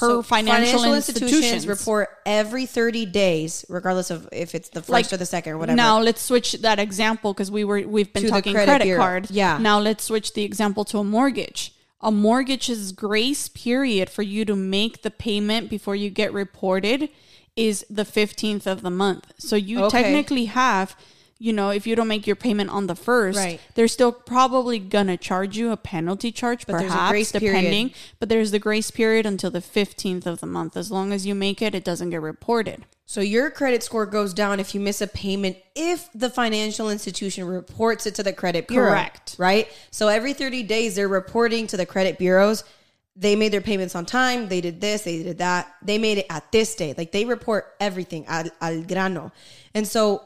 [SPEAKER 1] per
[SPEAKER 2] so
[SPEAKER 1] financial, institutions.
[SPEAKER 2] report every 30 days regardless of if it's the first or the second or whatever.
[SPEAKER 1] Now let's switch that example because we were we've been
[SPEAKER 2] To
[SPEAKER 1] talking
[SPEAKER 2] credit
[SPEAKER 1] credit, card.
[SPEAKER 2] Yeah.
[SPEAKER 1] Now let's switch the example to a mortgage. a mortgage's grace period for you to make the payment before you get reported is the 15th of the month. So you
[SPEAKER 2] Okay.
[SPEAKER 1] technically have, you know, if you don't make your payment on the first,
[SPEAKER 2] Right.
[SPEAKER 1] they're still probably gonna charge you a penalty charge,
[SPEAKER 2] But there's a
[SPEAKER 1] perhaps,
[SPEAKER 2] grace period.
[SPEAKER 1] depending. But there's the grace period until the 15th of the month. As long as you make it, it doesn't get reported.
[SPEAKER 2] So your credit score goes down if you miss a payment if the financial institution reports it to the credit bureau.
[SPEAKER 1] Correct.
[SPEAKER 2] Right? So every 30 days they're reporting to the credit bureaus they made their payments on time, they did this, they did that. They made it at this day. Like they report everything al, al grano. And so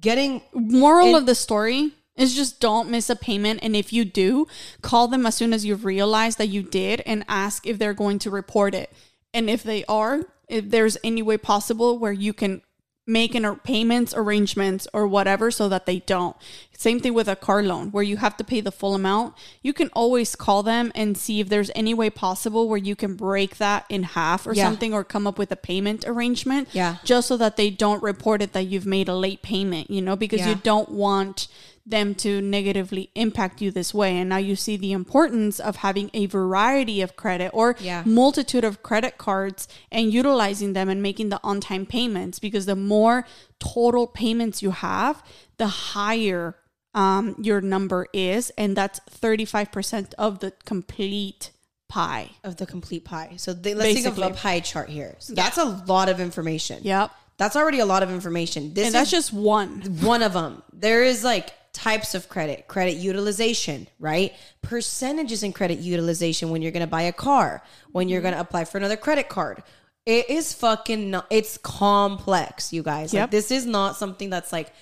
[SPEAKER 2] getting
[SPEAKER 1] moral of the story is just don't miss a payment. And if you do call them as soon as you realize that you did and ask if they're going to report it. And if they are if there's any way possible where you can make an ar- payments arrangements or whatever so that they don't same thing with a car loan where you have to pay the full amount you can always call them and see if there's any way possible where you can break that in half or
[SPEAKER 2] Yeah.
[SPEAKER 1] something or come up with a payment arrangement
[SPEAKER 2] Yeah.
[SPEAKER 1] just so that they don't report it that you've made a late payment, you know, because
[SPEAKER 2] Yeah.
[SPEAKER 1] you don't want them to negatively impact you this way. And now you see the importance of having a variety of credit or
[SPEAKER 2] Yeah.
[SPEAKER 1] multitude of credit cards and utilizing them and making the on time payments because the more total payments you have, the higher um, your number is. And that's 35% of the complete pie.
[SPEAKER 2] of the complete pie. So they, let's think of a pie chart here. So that's a lot of information.
[SPEAKER 1] Yep.
[SPEAKER 2] That's already a lot of information. This
[SPEAKER 1] And that's just one.
[SPEAKER 2] one of them. There is like types of credit, credit utilization, right? Percentages in credit utilization when you're going to buy a car, when you're going to apply for another credit card. It is fucking not, it's complex, you guys. Like this is not something that's like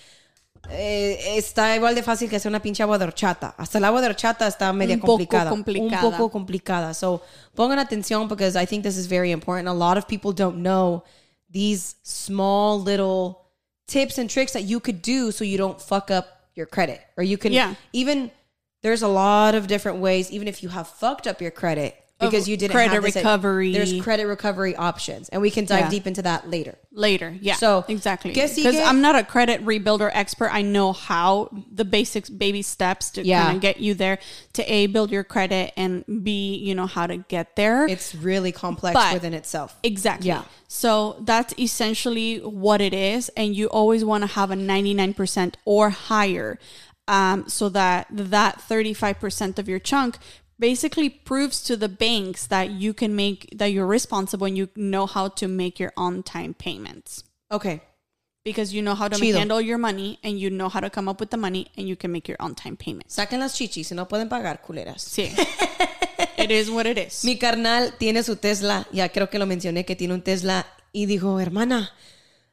[SPEAKER 2] eh, está igual de fácil que hacer una pinche agua de horchata. Hasta el agua de horchata está media
[SPEAKER 1] Un poco
[SPEAKER 2] complicada.
[SPEAKER 1] complicada.
[SPEAKER 2] Un poco complicada. So, pongan atención because I think this is very important. A lot of people don't know these small little tips and tricks that you could do so you don't fuck up your credit. Or you can
[SPEAKER 1] Yeah.
[SPEAKER 2] even there's a lot of different ways even if you have fucked up your credit because you didn't
[SPEAKER 1] credit
[SPEAKER 2] have
[SPEAKER 1] recovery.
[SPEAKER 2] There's credit recovery options and we can dive
[SPEAKER 1] Yeah.
[SPEAKER 2] deep into that later.
[SPEAKER 1] later. Yeah.
[SPEAKER 2] So,
[SPEAKER 1] exactly. Because? I'm not a credit rebuilder expert. I know how the basics, baby steps to
[SPEAKER 2] Yeah.
[SPEAKER 1] kind of get you there to a build your credit and b you know how to get there.
[SPEAKER 2] It's really complex
[SPEAKER 1] But-
[SPEAKER 2] within itself.
[SPEAKER 1] Exactly.
[SPEAKER 2] Yeah.
[SPEAKER 1] So that's essentially what it is. And you always want to have a 99% or higher. Um, so that that 35% of your chunk basically proves to the banks that you can make, that you're responsible and you know how to make your on time payments.
[SPEAKER 2] Okay.
[SPEAKER 1] Because you know how to
[SPEAKER 2] Chido.
[SPEAKER 1] handle your money and you know how to come up with the money and you can make your on time payments.
[SPEAKER 2] Saquen las chichis si no pueden pagar, culeras.
[SPEAKER 1] Sí. it is what it is.
[SPEAKER 2] Mi carnal tiene su Tesla, ya creo que lo mencioné que tiene un Tesla y dijo, hermana,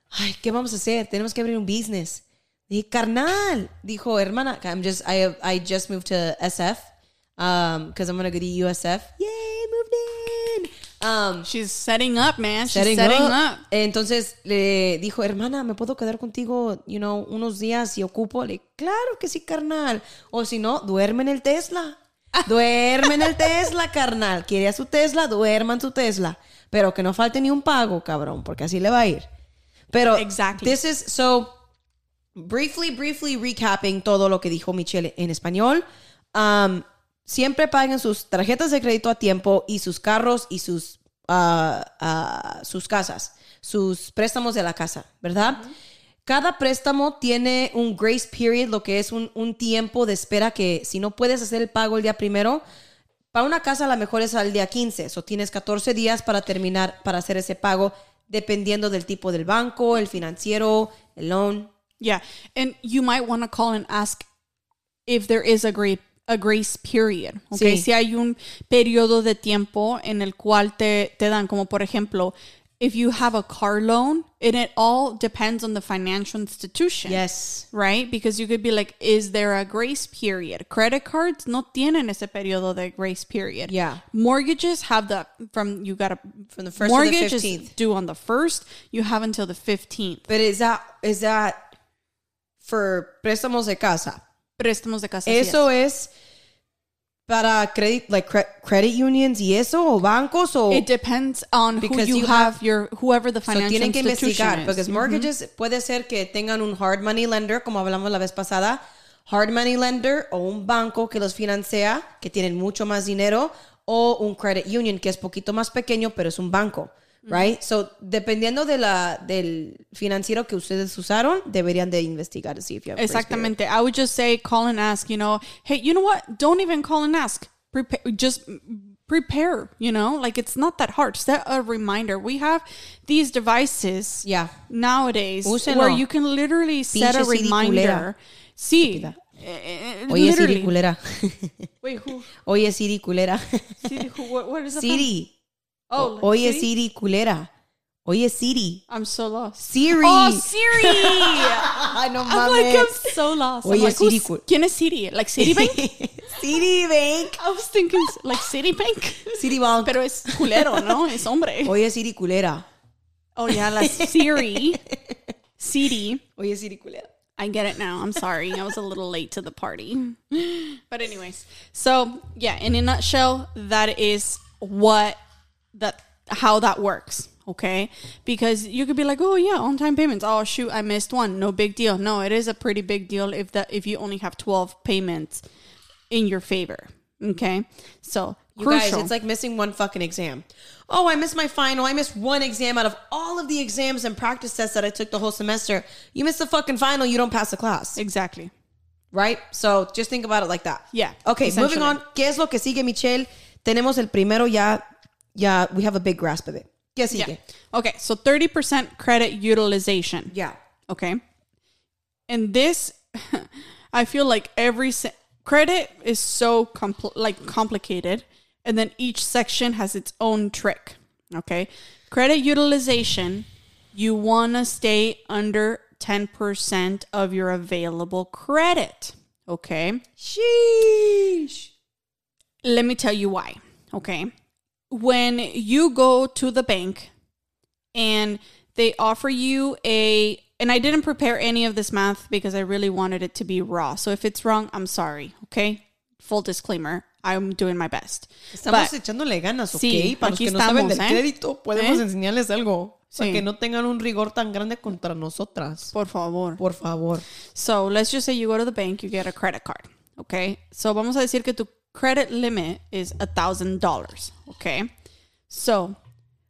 [SPEAKER 2] ay, ¿qué vamos a hacer? Tenemos que abrir un business. Dije, carnal, dijo, hermana, I'm just, I, I just moved to SF, um, because I'm gonna go to USF. Yay, moved in. Um,
[SPEAKER 1] She's setting up, man. She's
[SPEAKER 2] setting,
[SPEAKER 1] setting,
[SPEAKER 2] up.
[SPEAKER 1] up.
[SPEAKER 2] Entonces le dijo, hermana, ¿me puedo quedar contigo, you know, unos días si ocupo? Le claro que sí, carnal. O si no, duerme en el Tesla. Duerme en el Tesla, carnal. Quiere a su Tesla, duerma en su Tesla. Pero que no falte ni un pago, cabrón, porque así le va a ir. Pero,
[SPEAKER 1] Exactly.
[SPEAKER 2] this is, so, briefly, briefly recapping todo lo que dijo Michelle en español. Um, siempre paguen sus tarjetas de crédito a tiempo y sus carros y sus, ah, ah, sus casas, sus préstamos de la casa, ¿verdad? Cada préstamo tiene un grace period, lo que es un, un tiempo de espera que si no puedes hacer el pago el día primero, para una casa a lo mejor es al día 15, o tienes 14 días para terminar, para hacer ese pago, dependiendo del tipo del banco, el financiero, el loan.
[SPEAKER 1] Yeah. And you might want to call and ask if there is a great a grace period. Okay.
[SPEAKER 2] Sí.
[SPEAKER 1] Si hay un periodo de tiempo en el cual te, te dan, como por ejemplo, if you have a car loan, and it all depends on the financial institution.
[SPEAKER 2] Yes.
[SPEAKER 1] Right? Because you could be like, is there a grace period? Credit cards no tienen ese periodo de grace period.
[SPEAKER 2] Yeah.
[SPEAKER 1] Mortgages have the, from, you got to,
[SPEAKER 2] From the first to the
[SPEAKER 1] mortgage is
[SPEAKER 2] 15th.
[SPEAKER 1] due on the first, you have until the 15th.
[SPEAKER 2] But is that is that for préstamos de casa?
[SPEAKER 1] Préstamos de casa. sí es.
[SPEAKER 2] Eso es para credit like cre- credit unions y eso o bancos o
[SPEAKER 1] It depends on
[SPEAKER 2] Because
[SPEAKER 1] who you,
[SPEAKER 2] you
[SPEAKER 1] have,
[SPEAKER 2] have-
[SPEAKER 1] your whoever the
[SPEAKER 2] so
[SPEAKER 1] financial
[SPEAKER 2] tienen que investigar porque mortgages puede ser que tengan un hard money lender como hablamos la vez pasada, hard money lender o un banco que los financia que tienen mucho más dinero o un credit union que es poquito más pequeño, pero es un banco. Right? So, dependiendo de la, del financiero que ustedes usaron, deberían de investigar si if you have.
[SPEAKER 1] Exactamente. I would just say call and ask, you know, hey, you know what? Don't even call and ask. Prepare just prepare, you know? Like it's not that hard. Set a reminder. We have these devices
[SPEAKER 2] Yeah.
[SPEAKER 1] nowadays
[SPEAKER 2] Úsenlo.
[SPEAKER 1] where you can literally set a
[SPEAKER 2] Pinche
[SPEAKER 1] reminder. Sí.
[SPEAKER 2] Estúpida.
[SPEAKER 1] eh,
[SPEAKER 2] Oye. Siri culera.
[SPEAKER 1] Wait, who?
[SPEAKER 2] Oye, Siri culera.
[SPEAKER 1] Siri, who what, what is?
[SPEAKER 2] Siri.
[SPEAKER 1] Oh,
[SPEAKER 2] Oye,
[SPEAKER 1] Siri?
[SPEAKER 2] Culera. Oye, Siri.
[SPEAKER 1] I'm so lost.
[SPEAKER 2] Siri.
[SPEAKER 1] Oh, Siri.
[SPEAKER 2] No
[SPEAKER 1] I'm like, I'm so lost.
[SPEAKER 2] Oye,
[SPEAKER 1] I'm like,
[SPEAKER 2] Siri,
[SPEAKER 1] who's-
[SPEAKER 2] cu-
[SPEAKER 1] ¿Quién es Siri? Like Citibank?
[SPEAKER 2] Citibank.
[SPEAKER 1] I was thinking like Citibank.
[SPEAKER 2] Citibank.
[SPEAKER 1] Pero es culero, ¿no? Es hombre.
[SPEAKER 2] Oye, Siri culera.
[SPEAKER 1] Oh, yeah, la Siri. Siri.
[SPEAKER 2] Oye, Siri culera.
[SPEAKER 1] I get it now. I'm sorry. I was a little late to the party. But anyways, so yeah, in a nutshell, that is what that how that works. Okay, because you could be like, oh yeah, on time payments. Oh shoot, I missed one. No big deal. No, it is a pretty big deal if that if you only have twelve payments in your favor. Okay, so
[SPEAKER 2] You
[SPEAKER 1] crucial.
[SPEAKER 2] guys, it's like missing one fucking exam. Oh, I missed my final. I missed one exam out of all of the exams and practice tests that I took the whole semester. You miss the fucking final, you don't pass the class.
[SPEAKER 1] exactly.
[SPEAKER 2] Right? So just think about it like that.
[SPEAKER 1] Yeah,
[SPEAKER 2] Okay, moving on. ¿Qué es lo que sigue, Michelle? Tenemos el primero ya, ya, we have a big grasp of it. ¿Qué sigue?
[SPEAKER 1] Yeah. Okay, so thirty percent credit utilization.
[SPEAKER 2] Yeah.
[SPEAKER 1] Okay. And this, I feel like every se- credit is so compl- like complicated, and then each section has its own trick. Okay. Credit utilization, you want to stay under 10% of your available credit. Okay.
[SPEAKER 2] Sheesh.
[SPEAKER 1] Let me tell you why. Okay. When you go to the bank and they offer you a, and I didn't prepare any of this math because I really wanted it to be raw. So if it's wrong, I'm sorry. Okay. Full disclaimer. I'm doing my best.
[SPEAKER 2] Estamos
[SPEAKER 1] But-
[SPEAKER 2] echándole ganas, ¿ok?
[SPEAKER 1] Sí,
[SPEAKER 2] Para los que no saben del
[SPEAKER 1] estamos, ¿eh?
[SPEAKER 2] crédito, podemos
[SPEAKER 1] ¿Eh?
[SPEAKER 2] enseñarles algo. Para
[SPEAKER 1] Sí.
[SPEAKER 2] que no tengan un rigor tan grande contra nosotras.
[SPEAKER 1] Por favor.
[SPEAKER 2] Por favor.
[SPEAKER 1] So let's just say you go to the bank, you get a credit card. Okay. So vamos a decir que tu credit limit is a thousand dollars. Okay. So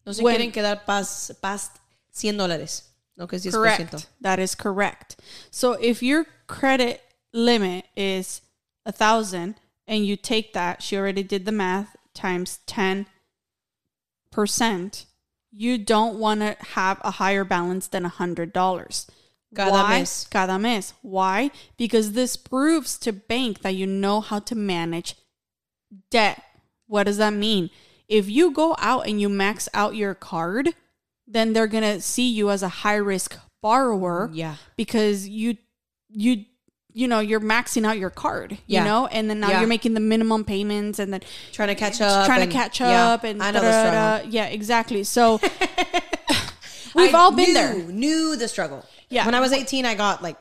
[SPEAKER 2] No se
[SPEAKER 1] When-
[SPEAKER 2] quieren quedar past, past 100 dólares. No que es 10%.
[SPEAKER 1] correct. That is correct. So if your credit limit is a thousand and you take that, she already did the math times ten percent. You don't want to have a higher balance than a hundred dollars.
[SPEAKER 2] Cada
[SPEAKER 1] Why?
[SPEAKER 2] mes.
[SPEAKER 1] Cada mes. Why? Because this proves to bank that you know how to manage debt. What does that mean? If you go out and you max out your card, then they're going to see you as a high risk borrower mm,
[SPEAKER 2] Yeah.
[SPEAKER 1] because you you you know, you're maxing out your card, you
[SPEAKER 2] Yeah.
[SPEAKER 1] know, and then now
[SPEAKER 2] Yeah.
[SPEAKER 1] you're making the minimum payments and then
[SPEAKER 2] Trying to catch up.
[SPEAKER 1] trying
[SPEAKER 2] and-
[SPEAKER 1] to catch
[SPEAKER 2] yeah,
[SPEAKER 1] up and
[SPEAKER 2] I know the struggle.
[SPEAKER 1] yeah, exactly. So we've
[SPEAKER 2] I
[SPEAKER 1] all been
[SPEAKER 2] knew,
[SPEAKER 1] there.
[SPEAKER 2] Knew the struggle.
[SPEAKER 1] Yeah.
[SPEAKER 2] When I was 18, I got like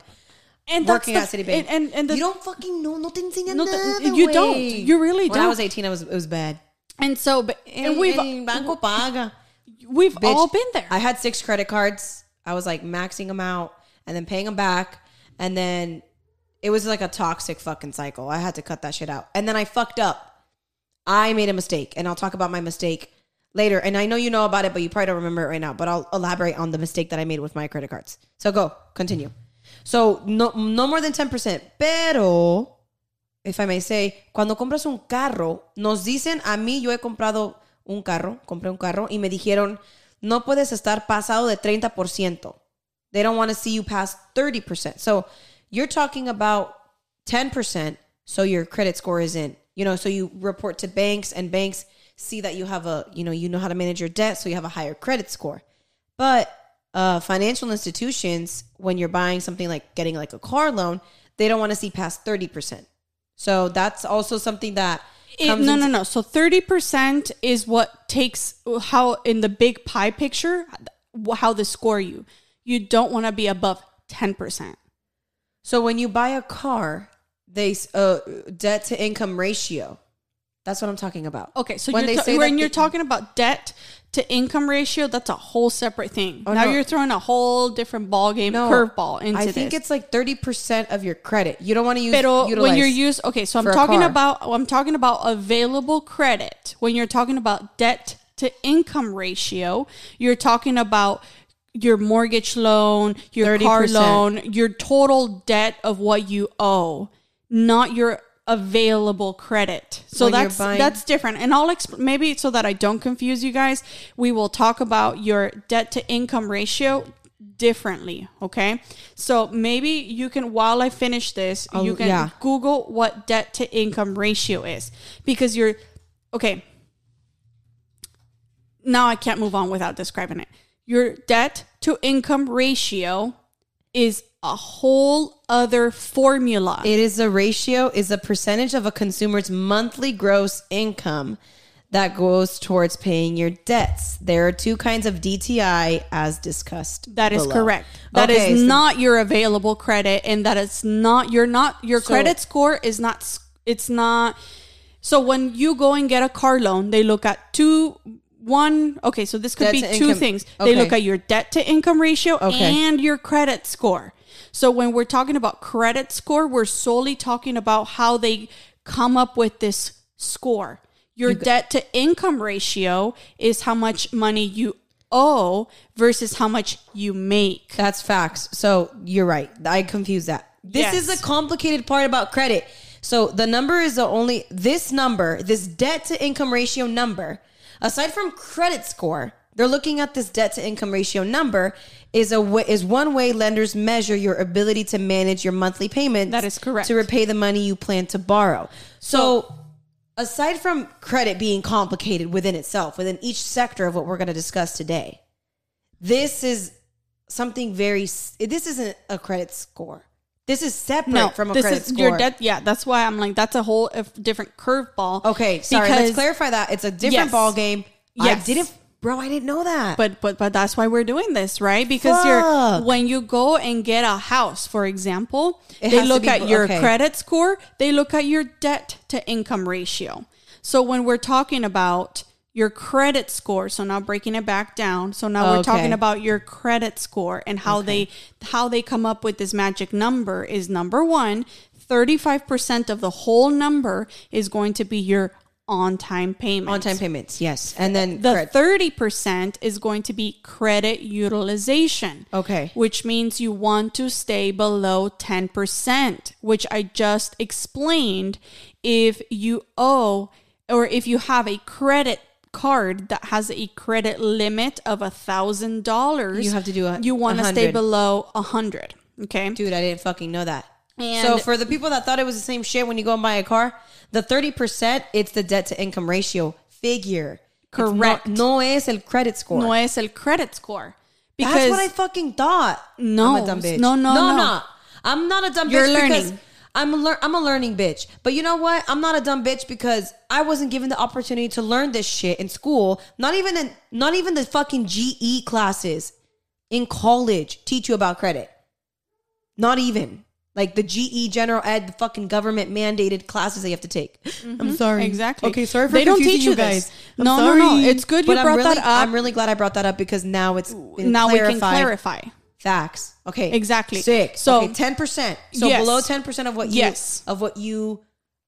[SPEAKER 1] And
[SPEAKER 2] working
[SPEAKER 1] that's
[SPEAKER 2] at Citibank.
[SPEAKER 1] and and, and the,
[SPEAKER 2] you don't fucking know. No te enseñan
[SPEAKER 1] No te-
[SPEAKER 2] nada,
[SPEAKER 1] you don't. You really
[SPEAKER 2] When
[SPEAKER 1] don't.
[SPEAKER 2] When I was 18, I was, it was bad.
[SPEAKER 1] and so but and
[SPEAKER 2] El-
[SPEAKER 1] we've
[SPEAKER 2] el banco paga.
[SPEAKER 1] we've
[SPEAKER 2] Bitch,
[SPEAKER 1] all been there.
[SPEAKER 2] I had six credit cards. I was like maxing them out and then paying them back. And then it was like a toxic fucking cycle. I had to cut that shit out. And then I fucked up. I made a mistake. And I'll talk about my mistake later. And I know you know about it, but you probably don't remember it right now. But I'll elaborate on the mistake that I made with my credit cards. So go, continue. So no, no more than 10%. Pero, if I may say, cuando compras un carro, nos dicen, a mí yo he comprado un carro, compré un carro y me dijeron, no puedes estar pasado de 30%. They don't want to see you past 30%. So you're talking about 10%, so your credit score is in. You know, so you report to banks and banks see that you have a, you know, you know how to manage your debt, so you have a higher credit score. But uh, financial institutions, when you're buying something like getting like a car loan, they don't want to see past 30%. So that's also something that
[SPEAKER 1] It- no,
[SPEAKER 2] into-
[SPEAKER 1] no, no. So thirty percent is what takes how in the big pie picture how they score you. You don't want to be above ten percent.
[SPEAKER 2] So when you buy a car, they uh, debt to income ratio. That's what I'm talking about.
[SPEAKER 1] Okay, so
[SPEAKER 2] When
[SPEAKER 1] you're
[SPEAKER 2] they
[SPEAKER 1] ta-
[SPEAKER 2] say
[SPEAKER 1] when you're
[SPEAKER 2] it-
[SPEAKER 1] talking about debt to income ratio, that's a whole separate thing. Oh, now
[SPEAKER 2] Oh, no.
[SPEAKER 1] you're throwing a whole different ball game
[SPEAKER 2] No,
[SPEAKER 1] curveball into
[SPEAKER 2] I think
[SPEAKER 1] this.
[SPEAKER 2] it's like 30% of your credit. You don't want to use
[SPEAKER 1] Pero when you're used, okay, so I'm talking about I'm talking about available credit. When you're talking about debt to income ratio, you're talking about your mortgage loan, your car
[SPEAKER 2] 30%.
[SPEAKER 1] loan, your total debt of what you owe, not your available credit. So
[SPEAKER 2] When
[SPEAKER 1] that's that's different. And I'll exp- maybe so that I don't confuse you guys, we will talk about your debt to income ratio differently, okay? So maybe you can while I finish this,
[SPEAKER 2] Oh,
[SPEAKER 1] you can
[SPEAKER 2] yeah.
[SPEAKER 1] Google what debt to income ratio is because you're okay. Now I can't move on without describing it. Your debt to income ratio is a whole other formula.
[SPEAKER 2] It is a ratio, is a percentage of a consumer's monthly gross income that goes towards paying your debts. There are two kinds of DTI as discussed.
[SPEAKER 1] That is
[SPEAKER 2] below.
[SPEAKER 1] correct. That is
[SPEAKER 2] Okay, so-
[SPEAKER 1] not your available credit, and that is not you're not your
[SPEAKER 2] So-
[SPEAKER 1] credit score is not. It's not. So when you go and get a car loan, they look at two. One okay, so this could
[SPEAKER 2] Debt
[SPEAKER 1] be two
[SPEAKER 2] income-
[SPEAKER 1] things. They look at your debt to income ratio
[SPEAKER 2] Okay.
[SPEAKER 1] and your credit score. So when we're talking about credit score, we're solely talking about how they come up with this score. Your debt to income ratio is how much money you owe versus how much you make.
[SPEAKER 2] That's facts. So you're right. I confused that. This
[SPEAKER 1] Yes.
[SPEAKER 2] is a complicated part about credit. So the number is the only this number, this debt to income ratio number, aside from credit score, they're looking at this debt to income ratio number is a way, is one way lenders measure your ability to manage your monthly payments.
[SPEAKER 1] That is correct.
[SPEAKER 2] To repay the money you plan to borrow. So, aside from credit being complicated within itself, within each sector of what we're going to discuss today, this is something very this isn't a credit score this is separate
[SPEAKER 1] No,
[SPEAKER 2] from a
[SPEAKER 1] this
[SPEAKER 2] credit
[SPEAKER 1] is
[SPEAKER 2] score
[SPEAKER 1] your debt. Yeah, that's why I'm like that's a whole uh, different curveball.
[SPEAKER 2] okay sorry let's clarify that it's a different
[SPEAKER 1] Yes.
[SPEAKER 2] ball game
[SPEAKER 1] Yes.
[SPEAKER 2] i didn't bro i didn't know that
[SPEAKER 1] But but but that's why we're doing this, right? Because you're when you go and get a house, for example,
[SPEAKER 2] It
[SPEAKER 1] they look
[SPEAKER 2] be-
[SPEAKER 1] at your
[SPEAKER 2] okay.
[SPEAKER 1] credit score, they look at your debt to income ratio. So when we're talking about your credit score, so now breaking it back down, so now we're talking about your credit score and how they how they come up with this magic number is number 1, 35% of the whole number is going to be your on-time payment.
[SPEAKER 2] on-time payments yes and then
[SPEAKER 1] The thirty percent is going to be credit utilization.
[SPEAKER 2] Okay.
[SPEAKER 1] Which means you want to stay below ten percent, which I just explained. If you owe or if you have a credit card that has a credit limit of a thousand dollars,
[SPEAKER 2] You have to do a-
[SPEAKER 1] you want to stay below a hundred. Okay.
[SPEAKER 2] dude i didn't fucking know that
[SPEAKER 1] And-
[SPEAKER 2] so for the people that thought it was the same shit when you go and buy a car the 30% it's the debt to income ratio figure
[SPEAKER 1] Correct.
[SPEAKER 2] no es el credit score
[SPEAKER 1] No es el credit score. Because
[SPEAKER 2] That's what I fucking thought.
[SPEAKER 1] No.
[SPEAKER 2] I'm a dumb bitch.
[SPEAKER 1] No, no,
[SPEAKER 2] no,
[SPEAKER 1] no.
[SPEAKER 2] no. I'm not a dumb
[SPEAKER 1] You're
[SPEAKER 2] bitch because
[SPEAKER 1] learning.
[SPEAKER 2] I'm a lear- I'm a learning bitch. But you know what? I'm not a dumb bitch because I wasn't given the opportunity to learn this shit in school. Not even in not even the fucking GE classes in college teach you about credit. Not even. Like the GE general ed, the fucking government mandated classes you have to take. I'm sorry.
[SPEAKER 1] Mm-hmm. Exactly.
[SPEAKER 2] Okay, sorry for
[SPEAKER 1] They don't
[SPEAKER 2] confusing
[SPEAKER 1] teach
[SPEAKER 2] you
[SPEAKER 1] you
[SPEAKER 2] guys.
[SPEAKER 1] this.
[SPEAKER 2] I'm
[SPEAKER 1] No, no, no. It's good you
[SPEAKER 2] But I'm
[SPEAKER 1] brought
[SPEAKER 2] really,
[SPEAKER 1] that up.
[SPEAKER 2] I'm really glad I brought that up because now it's
[SPEAKER 1] now we can clarify.
[SPEAKER 2] Facts. Okay.
[SPEAKER 1] Exactly.
[SPEAKER 2] Sick.
[SPEAKER 1] So-
[SPEAKER 2] ten percent. So
[SPEAKER 1] Yes.
[SPEAKER 2] below ten percent of what you
[SPEAKER 1] Yes.
[SPEAKER 2] of what you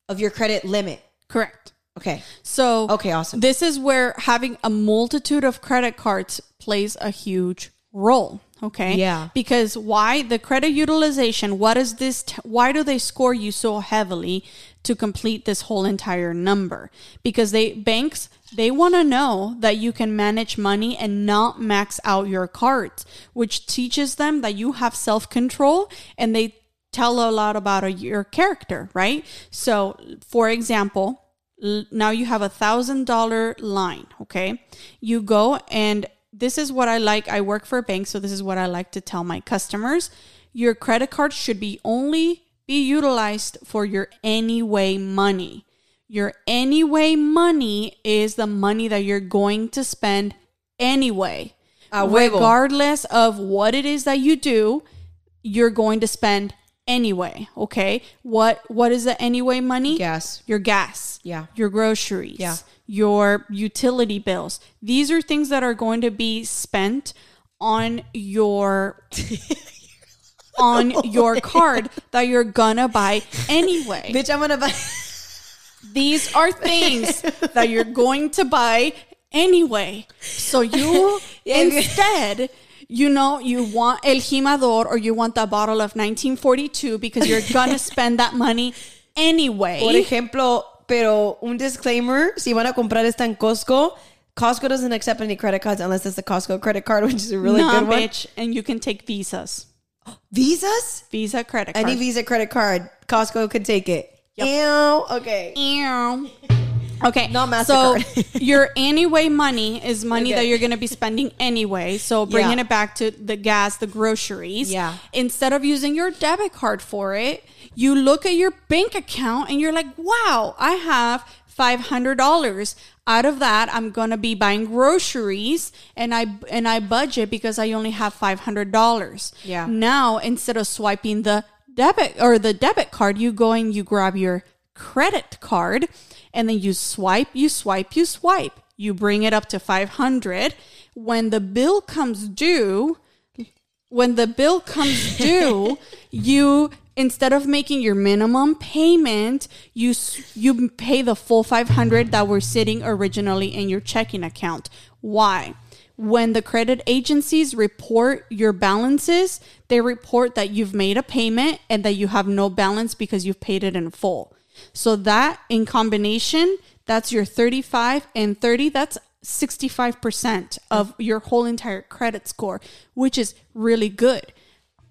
[SPEAKER 2] of your credit limit.
[SPEAKER 1] Correct.
[SPEAKER 2] Okay.
[SPEAKER 1] So
[SPEAKER 2] Okay, awesome.
[SPEAKER 1] This is where having a multitude of credit cards plays a huge role. Okay.
[SPEAKER 2] Yeah.
[SPEAKER 1] Because why the credit utilization? What is this? T- why do they score you so heavily to complete this whole entire number? Because they banks they want to know that you can manage money and not max out your cards, which teaches them that you have self control and they tell a lot about a, your character, right? So, for example, now you have a thousand dollar line okay you go and this is what i like. I work for a bank so this is what i like to tell my customers. Your credit card should be only be utilized for your anyway money. Your anyway money is the money that you're going to spend anyway. Regardless of what it is that you do you're going to spend anyway. Okay, what what is the anyway money?
[SPEAKER 2] Gas.
[SPEAKER 1] Your gas.
[SPEAKER 2] Yeah.
[SPEAKER 1] Your groceries.
[SPEAKER 2] Yeah.
[SPEAKER 1] Your utility bills. These are things that are going to be spent on your on your card that you're gonna buy anyway.
[SPEAKER 2] Bitch, I'm gonna buy.
[SPEAKER 1] These are things that you're going to buy anyway. So you
[SPEAKER 2] Yeah.
[SPEAKER 1] instead, you know, you want El Jimador or you want the bottle of 1942 because you're gonna spend that money anyway.
[SPEAKER 2] Por ejemplo, pero un disclaimer: si van a comprar esta en Costco, Costco doesn't accept any credit cards unless it's a Costco credit card, which is a really
[SPEAKER 1] nah,
[SPEAKER 2] good one.
[SPEAKER 1] bitch, and you can take visas,
[SPEAKER 2] Visas?
[SPEAKER 1] Visa credit card.
[SPEAKER 2] Any Visa credit card, Costco can take it.
[SPEAKER 1] Yep.
[SPEAKER 2] Ew. Okay.
[SPEAKER 1] Ew. Okay.
[SPEAKER 2] Not
[SPEAKER 1] So your anyway money is money that you're going to be spending anyway. So bringing
[SPEAKER 2] Yeah.
[SPEAKER 1] it back to the gas, the groceries.
[SPEAKER 2] Yeah.
[SPEAKER 1] Instead of using your debit card for it, you look at your bank account and you're like, wow, I have $500. Out of that, I'm going to be buying groceries and I and I budget because I only have $500.
[SPEAKER 2] Yeah.
[SPEAKER 1] Now, instead of swiping the debit or the debit card, you go and you grab your credit card and then you swipe, you swipe, you swipe. You bring it up to 500. When the bill comes due, when the bill comes due, you instead of making your minimum payment, you you pay the full 500 that were sitting originally in your checking account. Why? When the credit agencies report your balances, they report that you've made a payment and that you have no balance because you've paid it in full. So that in combination, that's your 35 and 30, that's 65% of your whole entire credit score, which is really good.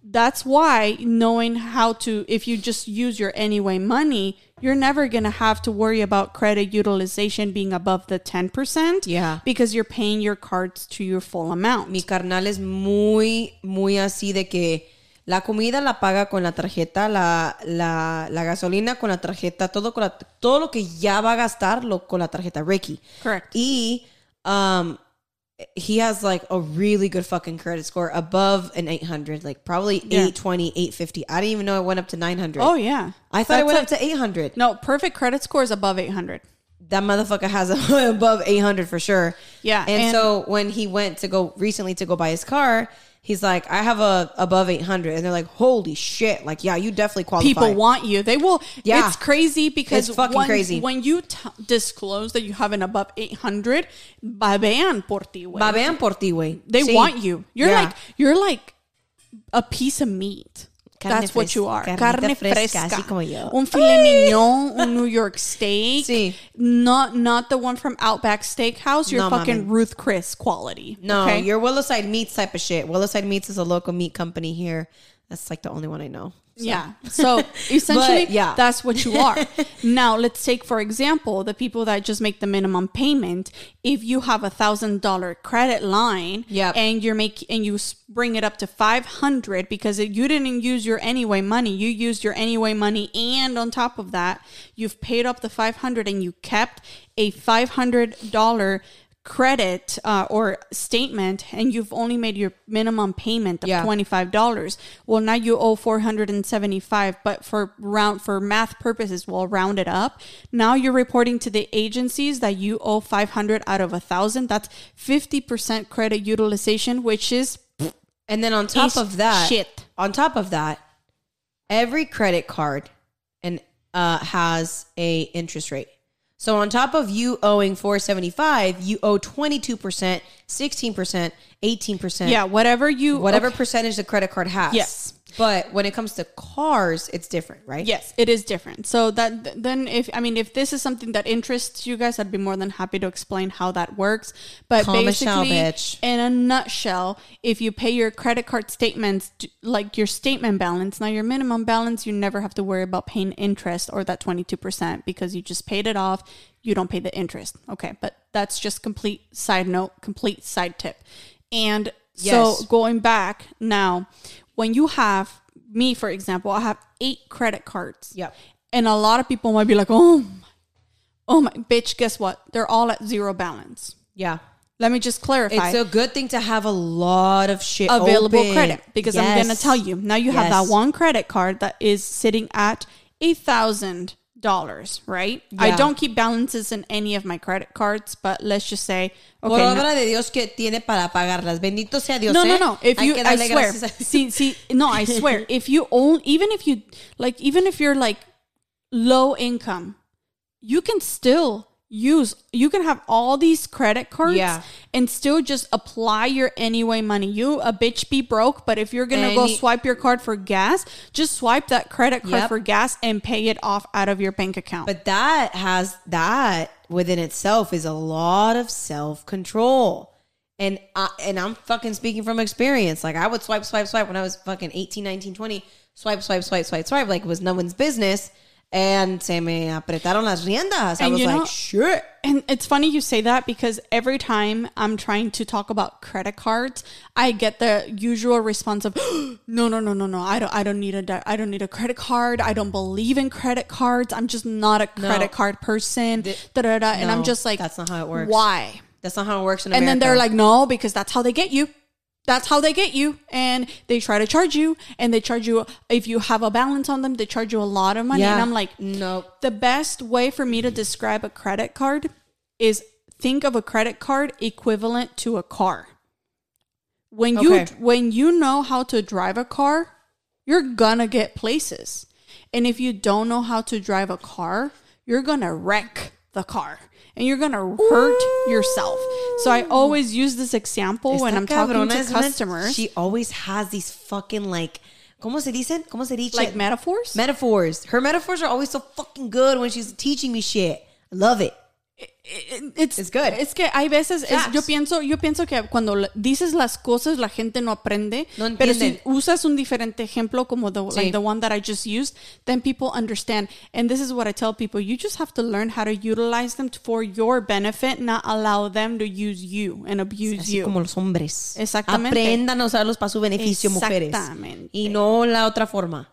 [SPEAKER 1] That's why knowing how to, if you just use your anyway money, you're never going to have to worry about credit utilization being above the 10%.
[SPEAKER 2] Yeah.
[SPEAKER 1] Because you're paying your cards to your full amount.
[SPEAKER 2] Mi carnal es muy, muy así de que la comida la paga con la tarjeta, la, la, la gasolina con la tarjeta, todo, con la, todo lo que ya va a gastar lo, con la tarjeta Ricky.
[SPEAKER 1] Correct.
[SPEAKER 2] Y um, he has like a really good fucking credit score above an 800, like probably
[SPEAKER 1] Yeah.
[SPEAKER 2] 820, 850. I didn't even know it went up to 900.
[SPEAKER 1] Oh, yeah.
[SPEAKER 2] I thought it went
[SPEAKER 1] a-
[SPEAKER 2] up to 800.
[SPEAKER 1] No, perfect credit score is above 800.
[SPEAKER 2] that motherfucker has a, above 800 for sure.
[SPEAKER 1] Yeah,
[SPEAKER 2] And,
[SPEAKER 1] and-
[SPEAKER 2] so when he went to go recently to go buy his car, he's like, I have a above 800. And they're like, holy shit. Like, yeah, you definitely qualify.
[SPEAKER 1] People want you. They will.
[SPEAKER 2] Yeah.
[SPEAKER 1] It's crazy because
[SPEAKER 2] It's fucking
[SPEAKER 1] when,
[SPEAKER 2] crazy.
[SPEAKER 1] when you t- disclose that you have an above 800, babean por ti, güey.
[SPEAKER 2] Babean por ti, güey.
[SPEAKER 1] They
[SPEAKER 2] Sí.
[SPEAKER 1] want you. You're
[SPEAKER 2] Yeah.
[SPEAKER 1] like you're like a piece of meat.
[SPEAKER 2] Carne
[SPEAKER 1] That's what you are. Carne
[SPEAKER 2] fresca,
[SPEAKER 1] fresca.
[SPEAKER 2] así como yo.
[SPEAKER 1] Un filet mignon, un New York steak.
[SPEAKER 2] Sí.
[SPEAKER 1] Not not the one from Outback Steakhouse. You're
[SPEAKER 2] No,
[SPEAKER 1] fucking
[SPEAKER 2] mamen.
[SPEAKER 1] Ruth Chris quality.
[SPEAKER 2] No,
[SPEAKER 1] okay?
[SPEAKER 2] you're Willowside Meats type of shit. Willowside Meats is a local meat company here. That's like the only one I know.
[SPEAKER 1] Yeah. So essentially,
[SPEAKER 2] yeah.
[SPEAKER 1] that's what you are. now, let's take, for example, the people that just make the minimum payment. If you have a thousand dollar credit line
[SPEAKER 2] Yep.
[SPEAKER 1] and you're make and you bring it up to 500 because it, you didn't use your anyway money, you used your anyway money. And on top of that, you've paid up the 500 and you kept a $500 credit uh, or statement and you've only made your minimum payment of
[SPEAKER 2] Yeah.
[SPEAKER 1] $25 well now you owe 475 but for round for math purposes we'll round it up now you're reporting to the agencies that you owe 500 out of a thousand that's 50% credit utilization which is
[SPEAKER 2] And then on top of that,
[SPEAKER 1] shit.
[SPEAKER 2] on top of that, every credit card and uh, has a interest rate. So on top of you owing 475, you owe 22%, 16%, 18%.
[SPEAKER 1] yeah whatever you
[SPEAKER 2] Whatever
[SPEAKER 1] okay.
[SPEAKER 2] percentage the credit card has.
[SPEAKER 1] Yes.
[SPEAKER 2] But when it comes to cars, it's different, right?
[SPEAKER 1] Yes, it is different. So that then if I mean if this is something that interests you guys, I'd be more than happy to explain how that works. But
[SPEAKER 2] Call Michelle,
[SPEAKER 1] basically,
[SPEAKER 2] bitch.
[SPEAKER 1] in a nutshell, if you pay your credit card statements like your statement balance, now your minimum balance, you never have to worry about paying interest or that twenty two percent because you just paid it off. You don't pay the interest. Okay, but that's just complete side note, complete side tip. And
[SPEAKER 2] Yes.
[SPEAKER 1] so going back now, when you have me, for example, I have eight credit cards.
[SPEAKER 2] Yep.
[SPEAKER 1] And a lot of people might be like, oh my, oh my, bitch, guess what? They're all at zero balance.
[SPEAKER 2] Yeah.
[SPEAKER 1] let me just clarify.
[SPEAKER 2] It's a good thing to have a lot of shit
[SPEAKER 1] available
[SPEAKER 2] open.
[SPEAKER 1] credit because I'm going to tell you now you have that one credit card that is sitting at a thousand dollars, right? I don't keep balances in any of my credit cards, but let's just say,
[SPEAKER 2] Por
[SPEAKER 1] okay, no-
[SPEAKER 2] obra de Dios que tiene para pagarlas. Bendito sea Dios.
[SPEAKER 1] no,
[SPEAKER 2] ¿eh?
[SPEAKER 1] no, no. If you, I swear, see, see, no, I swear, if you own, even if you like, even if you're like low income, you can still use, you can have all these credit cards
[SPEAKER 2] Yeah.
[SPEAKER 1] and still just apply your anyway money. You a bitch be broke, but if you're gonna go swipe your card for gas, just swipe that credit card
[SPEAKER 2] Yep.
[SPEAKER 1] for gas and pay it off out of your bank account.
[SPEAKER 2] But that has that within itself is a lot of self control. And I, and I'm fucking speaking from experience. Like I would swipe, swipe, swipe when I was fucking 18, 19, 20. Swipe, swipe, swipe, swipe, swipe. Like it was no one's business. And se me apretaron las riendas. I
[SPEAKER 1] And
[SPEAKER 2] was
[SPEAKER 1] you
[SPEAKER 2] like,
[SPEAKER 1] know-
[SPEAKER 2] shit.
[SPEAKER 1] And it's funny you say that because every time I'm trying to talk about credit cards, I get the usual response of, "No, no, no, no, no. I don't. I don't need a. I don't need a credit card. I don't believe in credit cards. I'm just not a credit card person." da, da, da. And I'm just like,
[SPEAKER 2] that's not how it works.
[SPEAKER 1] Why?
[SPEAKER 2] That's not how it works in
[SPEAKER 1] And then they're like, "No, because that's how they get you." That's how they get you. And they try to charge you. And they charge you, if you have a balance on them, they charge you a lot of money.
[SPEAKER 2] yeah.
[SPEAKER 1] And I'm like,
[SPEAKER 2] no.
[SPEAKER 1] the best way for me to describe a credit card is think of a credit card equivalent to a car. When you
[SPEAKER 2] Okay.
[SPEAKER 1] when you know how to drive a car, you're gonna get places. And if you don't know how to drive a car, you're gonna wreck the car and you're gonna hurt yourself. So I always use this example when I'm talking to customers,
[SPEAKER 2] she always has these fucking like, ¿cómo se dicen? ¿Cómo se dice?
[SPEAKER 1] like metaphors.
[SPEAKER 2] metaphors. Her metaphors are always so fucking good when she's teaching me shit. I love it.
[SPEAKER 1] It- it's,
[SPEAKER 2] It's good.
[SPEAKER 1] Es que hay veces, es- yo pienso, yo pienso que cuando dices las cosas la gente no aprende,
[SPEAKER 2] No
[SPEAKER 1] pero si usas un diferente ejemplo como the,
[SPEAKER 2] Sí.
[SPEAKER 1] like the one that I just used, then people understand. And this is what I tell people: you just have to learn how to utilize them for your benefit, not allow them to use you and abuse
[SPEAKER 2] Así
[SPEAKER 1] you.
[SPEAKER 2] como los hombres.
[SPEAKER 1] Exactamente.
[SPEAKER 2] Aprendan a usarlos para su beneficio, mujeres.
[SPEAKER 1] Exactamente.
[SPEAKER 2] Y no la otra forma.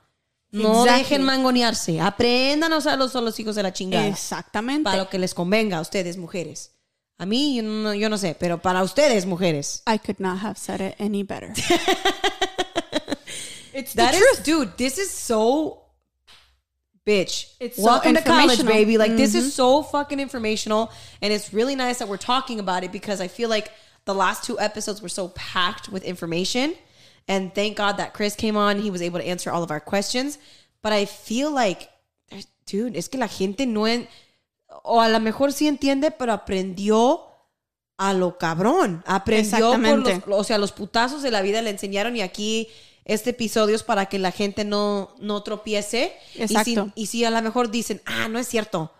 [SPEAKER 2] No
[SPEAKER 1] Exactly.
[SPEAKER 2] dejen mangonearse. Aprendan a usarlos a los hijos de la chingada.
[SPEAKER 1] Exactamente.
[SPEAKER 2] Para lo que les convenga a ustedes, mujeres. A mí, yo no, yo no sé, pero para ustedes, mujeres.
[SPEAKER 1] I could not have said it any better. it's the
[SPEAKER 2] That is,
[SPEAKER 1] truth.
[SPEAKER 2] dude, this is so bitch.
[SPEAKER 1] It's so
[SPEAKER 2] Welcome to college, baby. Like this is mm-hmm. so fucking informational, and it's really nice that we're talking about it because I feel like the last two episodes were so packed with information, and thank God that Chris came on. He was able to answer all of our questions. But I feel like, dude, es que la gente no en, o a lo mejor sí entiende, pero aprendió a lo cabrón. Aprendió por los, o sea, los putazos de la vida le enseñaron y aquí este episodio es para que la gente no, no tropiece.
[SPEAKER 1] Exacto.
[SPEAKER 2] Y si, y si a lo mejor dicen, ah, no es cierto.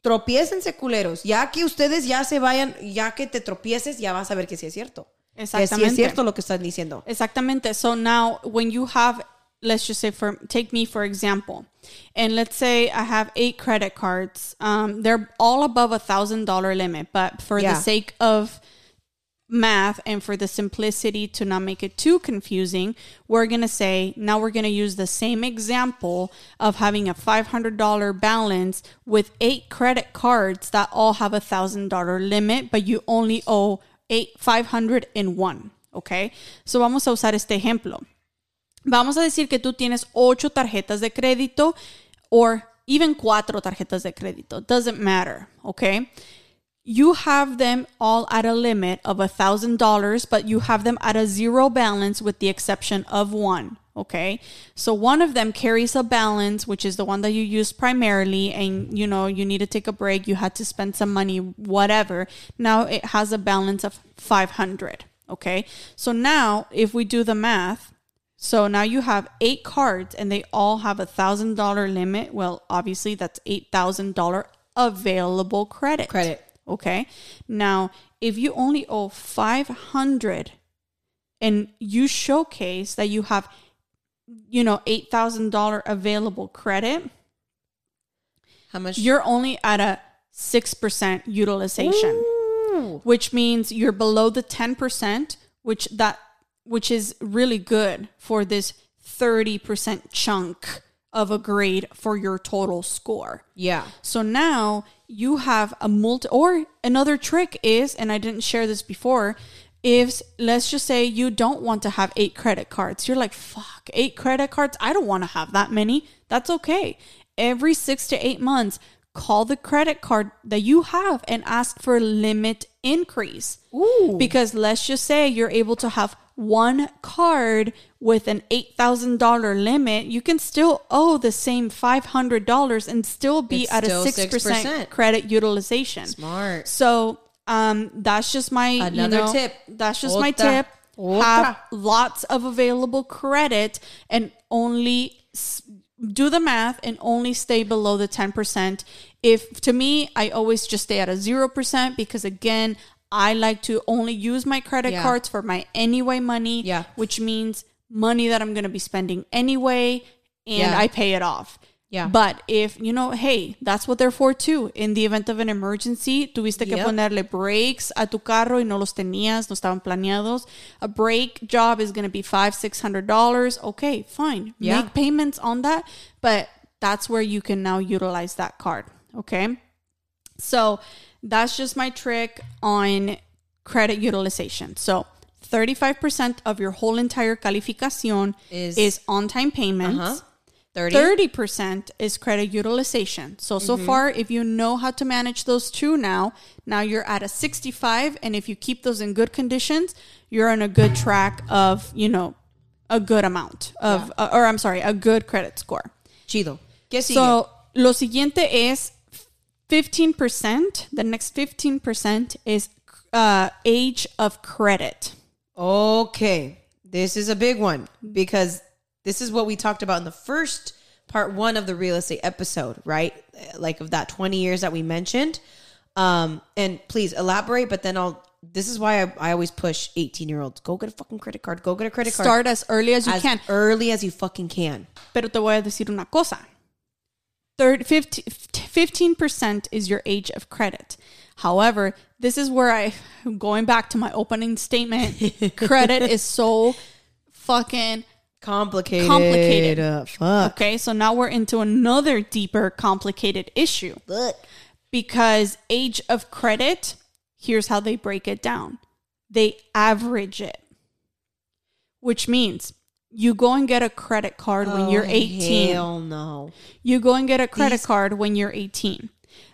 [SPEAKER 2] Tropiécense culeros. Ya que ustedes ya se vayan, ya que te tropieces, ya vas a ver que sí es cierto. Que sí es cierto lo que están diciendo.
[SPEAKER 1] Exactamente. So now, when you have, let's just say, for take me for example, and let's say I have eight credit cards. Um, they're all above a thousand dollar limit, but for
[SPEAKER 2] Yeah.
[SPEAKER 1] the sake of math and for the simplicity to not make it too confusing, we're gonna say now we're gonna use the same example of having a five hundred dollar balance with eight credit cards that all have a thousand dollar limit, but you only owe eight five hundred in one. Okay, so vamos a usar este ejemplo. Vamos a decir que tú tienes ocho tarjetas de crédito or even cuatro tarjetas de crédito. Doesn't matter, okay? You have them all at a limit of a thousand dollars, but you have them at a zero balance with the exception of one. Okay. So one of them carries a balance, which is the one that you use primarily, and you know, you need to take a break, you had to spend some money, whatever. Now it has a balance of 500. Okay. So now if we do the math, so now you have eight cards and they all have a thousand dollar limit. Well, obviously that's eight thousand dollar available credit.
[SPEAKER 2] Credit.
[SPEAKER 1] Okay. Now, if you only owe 500 and you showcase that you have, you know, $8,000 available credit,
[SPEAKER 2] How much?
[SPEAKER 1] you're only at a 6% utilization,
[SPEAKER 2] Ooh.
[SPEAKER 1] which means you're below the 10%, which that which is really good for this 30% chunk of a grade for your total score.
[SPEAKER 2] Yeah.
[SPEAKER 1] So now you have a multi or another trick is, and I didn't share this before, if let's just say you don't want to have eight credit cards. You're like, fuck, eight credit cards? I don't want to have that many. That's okay. Every six to eight months, call the credit card that you have and ask for limit increase.
[SPEAKER 2] Ooh.
[SPEAKER 1] Because let's just say you're able to have one card with an $8,000 limit, you can still owe the same $500 and still be
[SPEAKER 2] It's
[SPEAKER 1] at
[SPEAKER 2] still
[SPEAKER 1] a 6%,
[SPEAKER 2] 6%.
[SPEAKER 1] credit utilization.
[SPEAKER 2] Smart.
[SPEAKER 1] So, um, that's just my you
[SPEAKER 2] Another
[SPEAKER 1] know,
[SPEAKER 2] tip.
[SPEAKER 1] That's just my tip.
[SPEAKER 2] Otra.
[SPEAKER 1] Have lots of available credit and only s- do the math and only stay below the 10%. If to me, I always just stay at a 0% because again, I like to only use my credit
[SPEAKER 2] Yeah.
[SPEAKER 1] cards for my anyway money,
[SPEAKER 2] Yeah.
[SPEAKER 1] which means money that I'm going to be spending anyway and
[SPEAKER 2] Yeah.
[SPEAKER 1] I pay it off.
[SPEAKER 2] Yeah.
[SPEAKER 1] But if, you know, hey, that's what they're for too. In the event of an emergency, tuviste que
[SPEAKER 2] Yep.
[SPEAKER 1] ponerle brakes a tu carro y no los tenías, no estaban planeados. A brake job is going to be five, six hundred dollars. Okay, fine.
[SPEAKER 2] Yeah.
[SPEAKER 1] Make payments on that, but that's where you can now utilize that card. Okay. So that's just my trick on credit utilization. So 35% of your whole entire calificación
[SPEAKER 2] Is-
[SPEAKER 1] is, on time payments.
[SPEAKER 2] Uh-huh. 30.
[SPEAKER 1] 30% is credit utilization. So, so far, if you know how to manage those two now, now you're at a 65. And if you keep those in good conditions, you're on a good track of, you know, a good amount of, uh, or I'm sorry, a good credit score.
[SPEAKER 2] Chido. ¿Qué sigue?
[SPEAKER 1] So, lo siguiente es 15%. The next 15% is uh, age of credit.
[SPEAKER 2] Okay. This is a big one because this is what we talked about in the first part one of the real estate episode, right? Like of that 20 years that we mentioned. Um, and please elaborate, but then I'll this is why I, I always push 18 year olds. Go get a fucking credit card. Go get a credit card.
[SPEAKER 1] Start as early as you
[SPEAKER 2] as
[SPEAKER 1] can.
[SPEAKER 2] early as you fucking can.
[SPEAKER 1] Pero te voy a decir una cosa. Third, 15, percent is your age of credit. However, this is where I, going back to my opening statement, credit is so fucking
[SPEAKER 2] Complicated.
[SPEAKER 1] Complicated.
[SPEAKER 2] Uh, fuck.
[SPEAKER 1] okay. So now we're into another deeper, complicated issue
[SPEAKER 2] Look.
[SPEAKER 1] because age of credit, here's how they break it down they average it, which means you go and get a credit card when you're 18.
[SPEAKER 2] Oh, Hell no.
[SPEAKER 1] You go and get a credit
[SPEAKER 2] These-
[SPEAKER 1] card when you're 18.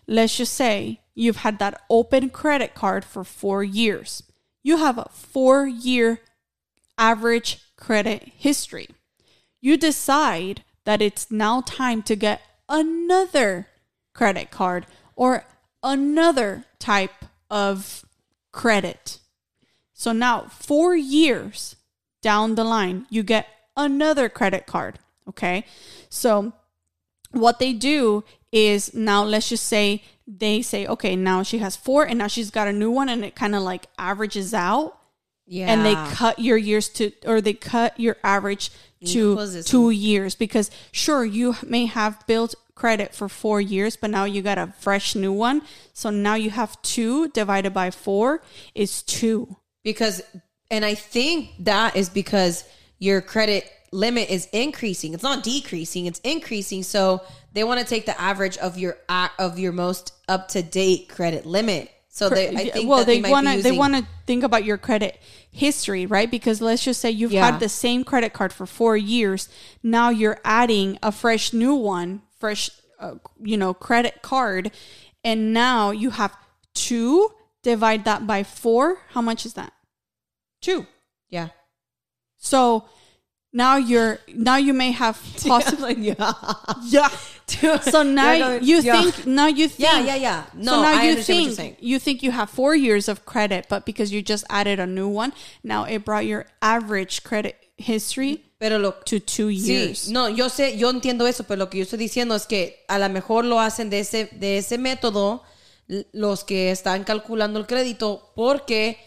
[SPEAKER 1] Let's just say you've had that open credit card for four years. You have a four year average credit history. You decide that it's now time to get another credit card or another type of credit. So now, four years down the line, you get another credit card. Okay. So, what they do is now, let's just say they say, okay, now she has four and now she's got a new one and it kind of like averages out
[SPEAKER 2] Yeah.
[SPEAKER 1] and they cut your years to or they cut your average to two years. Because sure you may have built credit for four years but now you got a fresh new one. So now you have two divided by four is two.
[SPEAKER 2] Because and i think that is because your credit limit is increasing. It's not decreasing it's increasing. So they want to take the average of your of your most up to date credit limit so they i think
[SPEAKER 1] well
[SPEAKER 2] that
[SPEAKER 1] they,
[SPEAKER 2] they,
[SPEAKER 1] want to they want to think about your credit history right? Because let's just say you've
[SPEAKER 2] Yeah.
[SPEAKER 1] had the same credit card for four years. Now you're adding a fresh new one fresh uh, you know credit card. And now you have two divide that by four. How much is that? Two.
[SPEAKER 2] Yeah.
[SPEAKER 1] So now you're now you may have possibly
[SPEAKER 2] yeah
[SPEAKER 1] yeah so now
[SPEAKER 2] Yeah, no,
[SPEAKER 1] you
[SPEAKER 2] yeah.
[SPEAKER 1] think now you think
[SPEAKER 2] yeah yeah yeah no
[SPEAKER 1] so now
[SPEAKER 2] i
[SPEAKER 1] you think you think you have four years of credit, but because you just added a new one, now it brought your average credit history
[SPEAKER 2] pero lo
[SPEAKER 1] to two years.
[SPEAKER 2] Sí, no, yo sé, yo entiendo eso, pero lo que yo estoy diciendo es que a lo mejor lo hacen de ese, de ese método los que están calculando el crédito, porque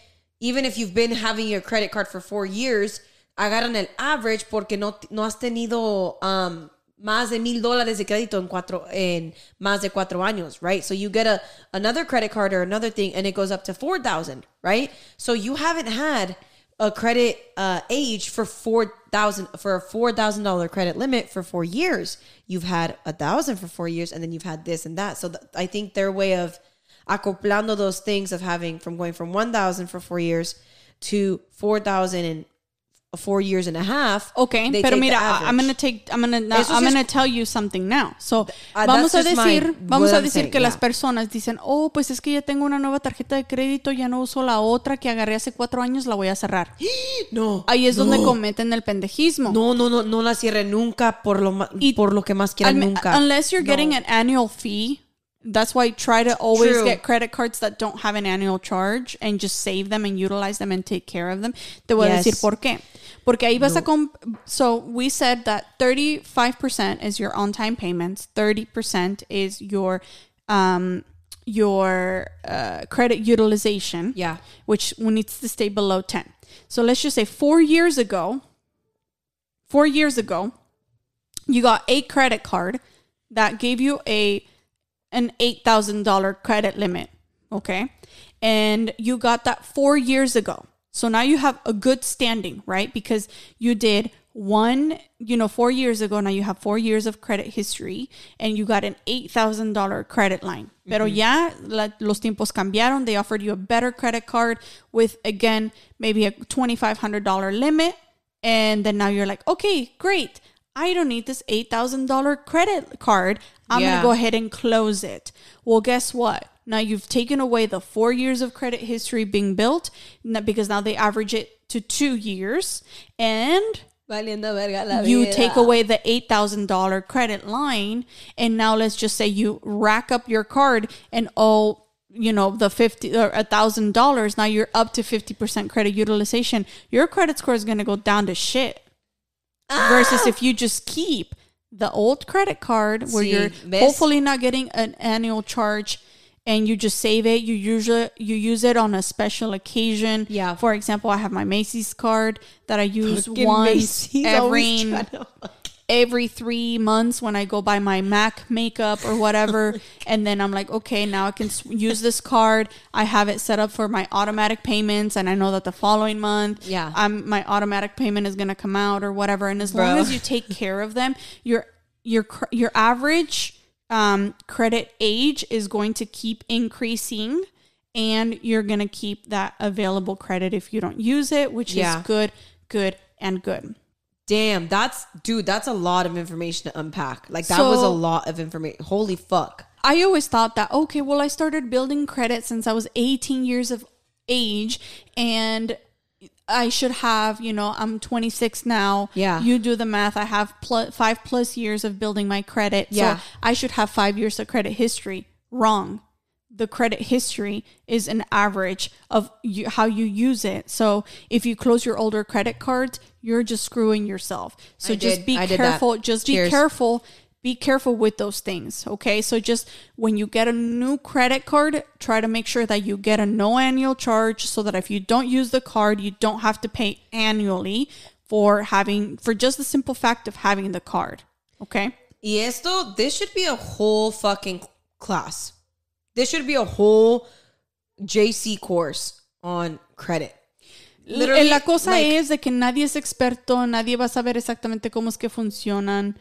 [SPEAKER 2] even if you've been having your credit card for four years, agarran el average porque no, no has tenido um, más de mil dólares de crédito en cuatro, en más de cuatro años, right? So you get a another credit card or another thing, and it goes up to four thousand, right? So you haven't had a credit uh, age for four thousand for a four thousand dollar credit limit for four years. You've had a thousand for four years, and then you've had this and that. So th- I think their way of acoplando those things of having from going from one thousand for four years to four thousand in four years and a half.
[SPEAKER 1] Okay, pero mira. I'm gonna take, I'm gonna, now, I'm gonna tell you something now. So,
[SPEAKER 2] Uh,
[SPEAKER 1] vamos a decir, vamos a
[SPEAKER 2] I'm
[SPEAKER 1] decir
[SPEAKER 2] saying,
[SPEAKER 1] que las
[SPEAKER 2] yeah.
[SPEAKER 1] personas dicen, oh, pues es que ya tengo una nueva tarjeta de crédito, ya no uso la otra que agarré hace cuatro años, la voy a cerrar.
[SPEAKER 2] no,
[SPEAKER 1] Ahí es donde
[SPEAKER 2] no.
[SPEAKER 1] cometen el pendejismo.
[SPEAKER 2] No, no, no, no la cierre nunca por lo
[SPEAKER 1] Y-
[SPEAKER 2] por lo que más quieran
[SPEAKER 1] I
[SPEAKER 2] nunca.
[SPEAKER 1] Unless you're getting
[SPEAKER 2] No.
[SPEAKER 1] an annual fee. That's why try to always
[SPEAKER 2] True.
[SPEAKER 1] get credit cards that don't have an annual charge and just save them and utilize them and take care of them. Te voy a
[SPEAKER 2] Yes.
[SPEAKER 1] decir por qué. Porque ahí vas a comp so we said that 35% is your on-time payments, 30% is your um your uh, credit utilization
[SPEAKER 2] Yeah.
[SPEAKER 1] which needs to stay below 10. So let's just say 4 years ago 4 years ago you got a credit card that gave you a an $8,000 credit limit, okay? And you got that 4 years ago. So now you have a good standing, right? Because you did one, you know, 4 years ago now you have 4 years of credit history and you got an $8,000 credit line. Pero mm-hmm. ya la, los tiempos cambiaron, they offered you a better credit card with again maybe a $2500 limit and then now you're like, "Okay, great. I don't need this $8,000 credit card. I'm going to go ahead and close it. Well, guess what? Now you've taken away the four years of credit history being built because now they average it to two years. And
[SPEAKER 2] Valiendo verga la
[SPEAKER 1] you take away the $8,000 credit line. And now let's just say you rack up your card and all you know, the 50 or a thousand dollars. Now you're up to 50% credit utilization. Your credit score is going to go down to shit versus if ah! you just keep the old credit card where
[SPEAKER 2] Sí,
[SPEAKER 1] you're
[SPEAKER 2] ¿ves?
[SPEAKER 1] hopefully not getting an annual charge and you just save it you usually you use it on a special occasion
[SPEAKER 2] Yeah.
[SPEAKER 1] for example i have my macy's card that i use
[SPEAKER 2] Fucking
[SPEAKER 1] once
[SPEAKER 2] Macy's
[SPEAKER 1] every
[SPEAKER 2] to-
[SPEAKER 1] every three months when I go buy my Mac makeup or whatever. and then I'm like, okay, now I can use this card. I have it set up for my automatic payments, and I know that the following month,
[SPEAKER 2] Yeah.
[SPEAKER 1] I'm my automatic payment is gonna come out or whatever. And as long as you take care of them, your your your average um, credit age is going to keep increasing. And you're gonna keep that available credit if you don't use it, which
[SPEAKER 2] Yeah.
[SPEAKER 1] is good, good, and good.
[SPEAKER 2] Damn, that's dude, that's a lot of information to unpack. Like that
[SPEAKER 1] So-
[SPEAKER 2] was a lot of information. Holy fuck.
[SPEAKER 1] I always thought that, okay, well, I started building credit since I was 18 years of age and I should have, you know, I'm 26 now.
[SPEAKER 2] Yeah.
[SPEAKER 1] You do the math. I have pl- five plus years of building my credit.
[SPEAKER 2] Yeah.
[SPEAKER 1] So I should have five years of credit history. Wrong. The credit history is an average of you, how you use it. So if you close your older credit cards, you're just screwing yourself. So
[SPEAKER 2] I
[SPEAKER 1] just
[SPEAKER 2] did.
[SPEAKER 1] be
[SPEAKER 2] I
[SPEAKER 1] careful. Just be
[SPEAKER 2] Cheers.
[SPEAKER 1] careful be careful with those things okay so just when you get a new credit card try to make sure that you get a no annual charge so that if you don't use the card you don't have to pay annually for having for just the simple fact of having the card okay
[SPEAKER 2] Y esto, this should be a whole fucking class. This should be a whole JC course on credit.
[SPEAKER 1] Eh, la cosa
[SPEAKER 2] like,
[SPEAKER 1] es de que nadie es experto nadie va a saber exactamente cómo es que funcionan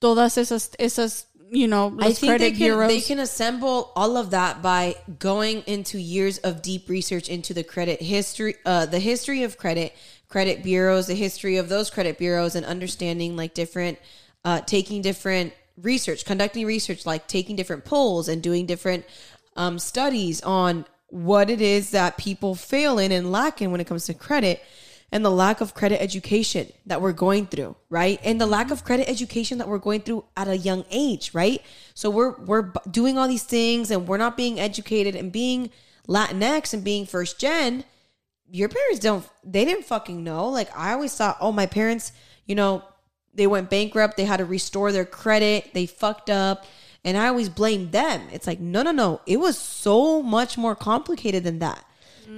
[SPEAKER 1] todas esas esas you know
[SPEAKER 2] I think they can, they can assemble all of that by going into years of deep research into the credit history, uh, the history of credit, credit bureaus, the history of those credit bureaus, and understanding like different, uh, taking different research, conducting research, like taking different polls and doing different um, studies on what it is that people fail in and lack in when it comes to credit and the lack of credit education that we're going through, right? And the lack of credit education that we're going through at a young age, right? So we're we're doing all these things and we're not being educated and being Latinx and being first gen. Your parents don't they didn't fucking know. Like I always thought, oh, my parents, you know, they went bankrupt, they had to restore their credit, they fucked up, and I always blamed them. It's like, no, no, no. It was so much more complicated than that.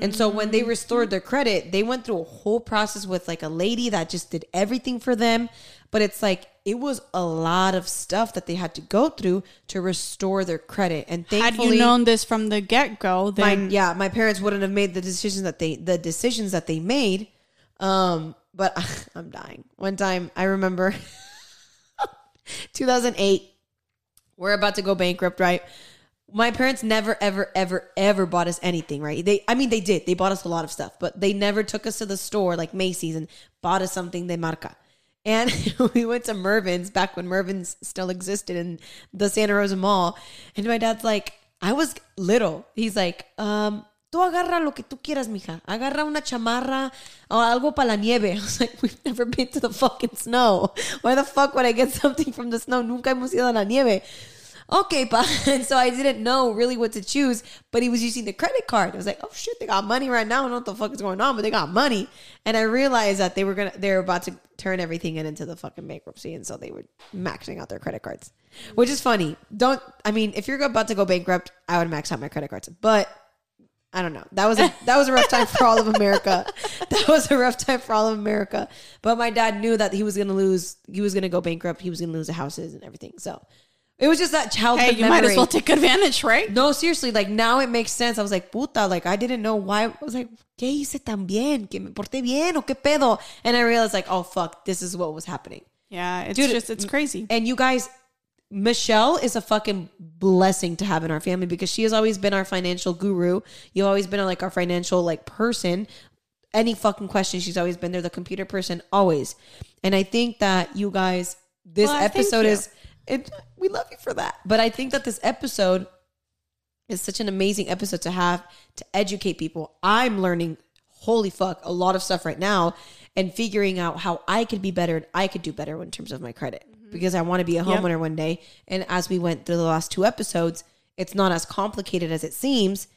[SPEAKER 2] And so when they restored their credit, they went through a whole process with like a lady that just did everything for them. But it's like it was a lot of stuff that they had to go through to restore their credit. And
[SPEAKER 1] had
[SPEAKER 2] thankfully,
[SPEAKER 1] you known this from the get-go
[SPEAKER 2] my
[SPEAKER 1] then
[SPEAKER 2] yeah, my parents wouldn't have made the decisions that they the decisions that they made. Um, but I'm dying. One time I remember 2008, we're about to go bankrupt, right? My parents never, ever, ever, ever bought us anything, right? They, I mean, they did. They bought us a lot of stuff, but they never took us to the store like Macy's and bought us something de marca. And we went to Mervyn's back when Mervyn's still existed in the Santa Rosa Mall. And my dad's like, I was little. He's like, um, tú agarra lo que tú quieras, mija. Agarra una chamarra o algo para la nieve. I was like, we've never been to the fucking snow. Why the fuck would I get something from the snow? Nunca hemos ido a la nieve. Okay, pa. And so I didn't know really what to choose, but he was using the credit card. I was like, oh shit, they got money right now. I don't know what the fuck is going on, but they got money. And I realized that they were gonna they were about to turn everything in into the fucking bankruptcy. And so they were maxing out their credit cards. Which is funny. Don't I mean, if you're about to go bankrupt, I would max out my credit cards. But I don't know. That was a that was a rough time for all of America. That was a rough time for all of America. But my dad knew that he was gonna lose. He was gonna go bankrupt. He was gonna lose the houses and everything. So it was just that childhood
[SPEAKER 1] Hey, you
[SPEAKER 2] memory.
[SPEAKER 1] might as well take advantage, right?
[SPEAKER 2] no, seriously. Like now it makes sense. I was like, puta. Like I didn't know why. I was like, ¿qué hice tan bien? ¿Que me porté bien o qué pedo? And I realized like, oh fuck, this is what was happening.
[SPEAKER 1] Yeah, it's
[SPEAKER 2] Dude,
[SPEAKER 1] just it's crazy.
[SPEAKER 2] And you guys, Michelle is a fucking blessing to have in our family because she has always been our financial guru. You've always been like our financial like person. Any fucking question, she's always been there, the computer person, always. And I think that you guys, this
[SPEAKER 1] Well,
[SPEAKER 2] episode is it we love you for that. But I think that this episode is such an amazing episode to have to educate people. I'm learning holy fuck a lot of stuff right now and figuring out how I could be better and I could do better in terms of my credit mm-hmm. because I want to be a
[SPEAKER 1] Yep.
[SPEAKER 2] homeowner one day. And as we went through the last two episodes, it's not as complicated as it seems,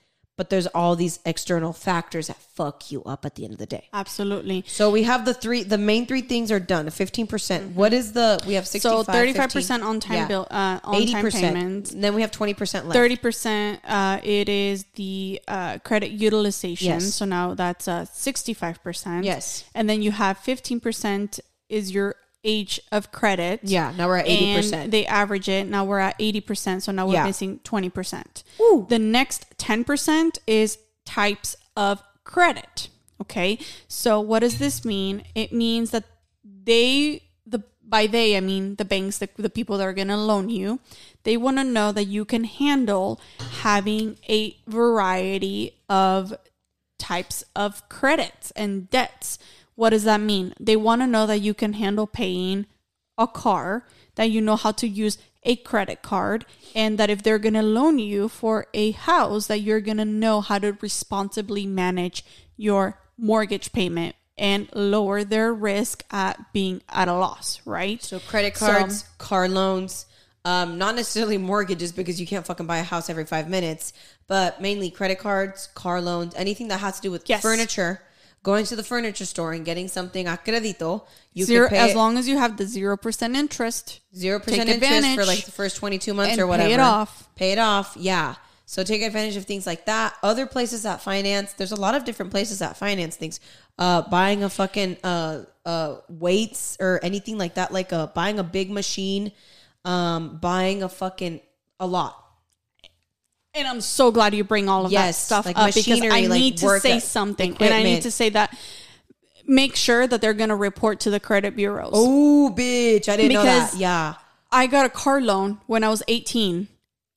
[SPEAKER 2] but there's all these external factors that fuck you up at the end of the day.
[SPEAKER 1] Absolutely.
[SPEAKER 2] So we have the three, the main three things are done. 15%. percent What is the, we have 65,
[SPEAKER 1] So thirty five
[SPEAKER 2] 15.
[SPEAKER 1] percent on time
[SPEAKER 2] Yeah.
[SPEAKER 1] bill uh on
[SPEAKER 2] 80%.
[SPEAKER 1] payments.
[SPEAKER 2] And then we have 20% left.
[SPEAKER 1] Thirty percent uh it is the uh credit utilization.
[SPEAKER 2] Yes.
[SPEAKER 1] So now that's uh sixty five percent.
[SPEAKER 2] Yes.
[SPEAKER 1] And then you have fifteen percent is your age of credit.
[SPEAKER 2] Yeah, now we're at 80%.
[SPEAKER 1] They average it. Now we're at 80%. So now we're
[SPEAKER 2] Yeah.
[SPEAKER 1] missing 20%.
[SPEAKER 2] Ooh.
[SPEAKER 1] The next 10% is types of credit. Okay. So what does this mean? It means that they, the by they, I mean the banks, the, the people that are going to loan you, they want to know that you can handle having a variety of types of credits and debts. What does that mean? They want to know that you can handle paying a car, that you know how to use a credit card, and that if they're going to loan you for a house, that you're going to know how to responsibly manage your mortgage payment and lower their risk at being at a loss, right?
[SPEAKER 2] So credit
[SPEAKER 1] So-
[SPEAKER 2] cards, car loans, um, not necessarily mortgages because you can't fucking buy a house every five minutes, but mainly credit cards, car loans, anything that has to do with
[SPEAKER 1] Yes.
[SPEAKER 2] furniture. Going to the furniture store and getting something a credito, you
[SPEAKER 1] Zero,
[SPEAKER 2] can pay
[SPEAKER 1] as long as you have the 0% interest.
[SPEAKER 2] zero percent interest for like the first twenty two months
[SPEAKER 1] and
[SPEAKER 2] or
[SPEAKER 1] pay
[SPEAKER 2] whatever.
[SPEAKER 1] it off.
[SPEAKER 2] Pay it off, yeah. So take advantage of things like that. Other places that finance, there's a lot of different places that finance things. Uh, buying a fucking uh uh weights or anything like that, like uh buying a big machine, um, buying a fucking a lot.
[SPEAKER 1] And I'm so glad you bring all of that stuff
[SPEAKER 2] like
[SPEAKER 1] up because I
[SPEAKER 2] like
[SPEAKER 1] need to say something. And I need to say that make sure that they're going to report to the credit bureaus.
[SPEAKER 2] Oh, bitch! I didn't know that. Yeah,
[SPEAKER 1] I got a car loan when I was 18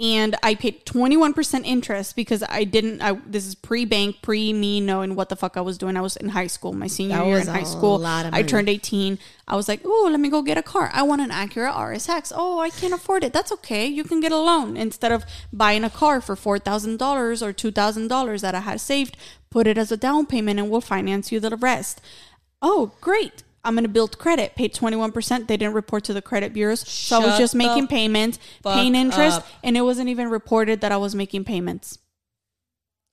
[SPEAKER 1] and I paid 21% interest because I didn't I this is pre-bank, pre me knowing what the fuck I was doing. I was in high school, my senior
[SPEAKER 2] That
[SPEAKER 1] year in high school. I turned 18. I was like, "Oh, let me go get a car. I want an Acura RSX." "Oh, I can't afford it." That's okay. You can get a loan instead of buying a car for $4,000 or $2,000 that I had saved, put it as a down payment and we'll finance you the rest. Oh, great. I'm going to build credit. Paid 21%. They didn't report to the credit bureaus. So I was just making payments, paying interest,
[SPEAKER 2] up.
[SPEAKER 1] and it wasn't even reported that I was making payments.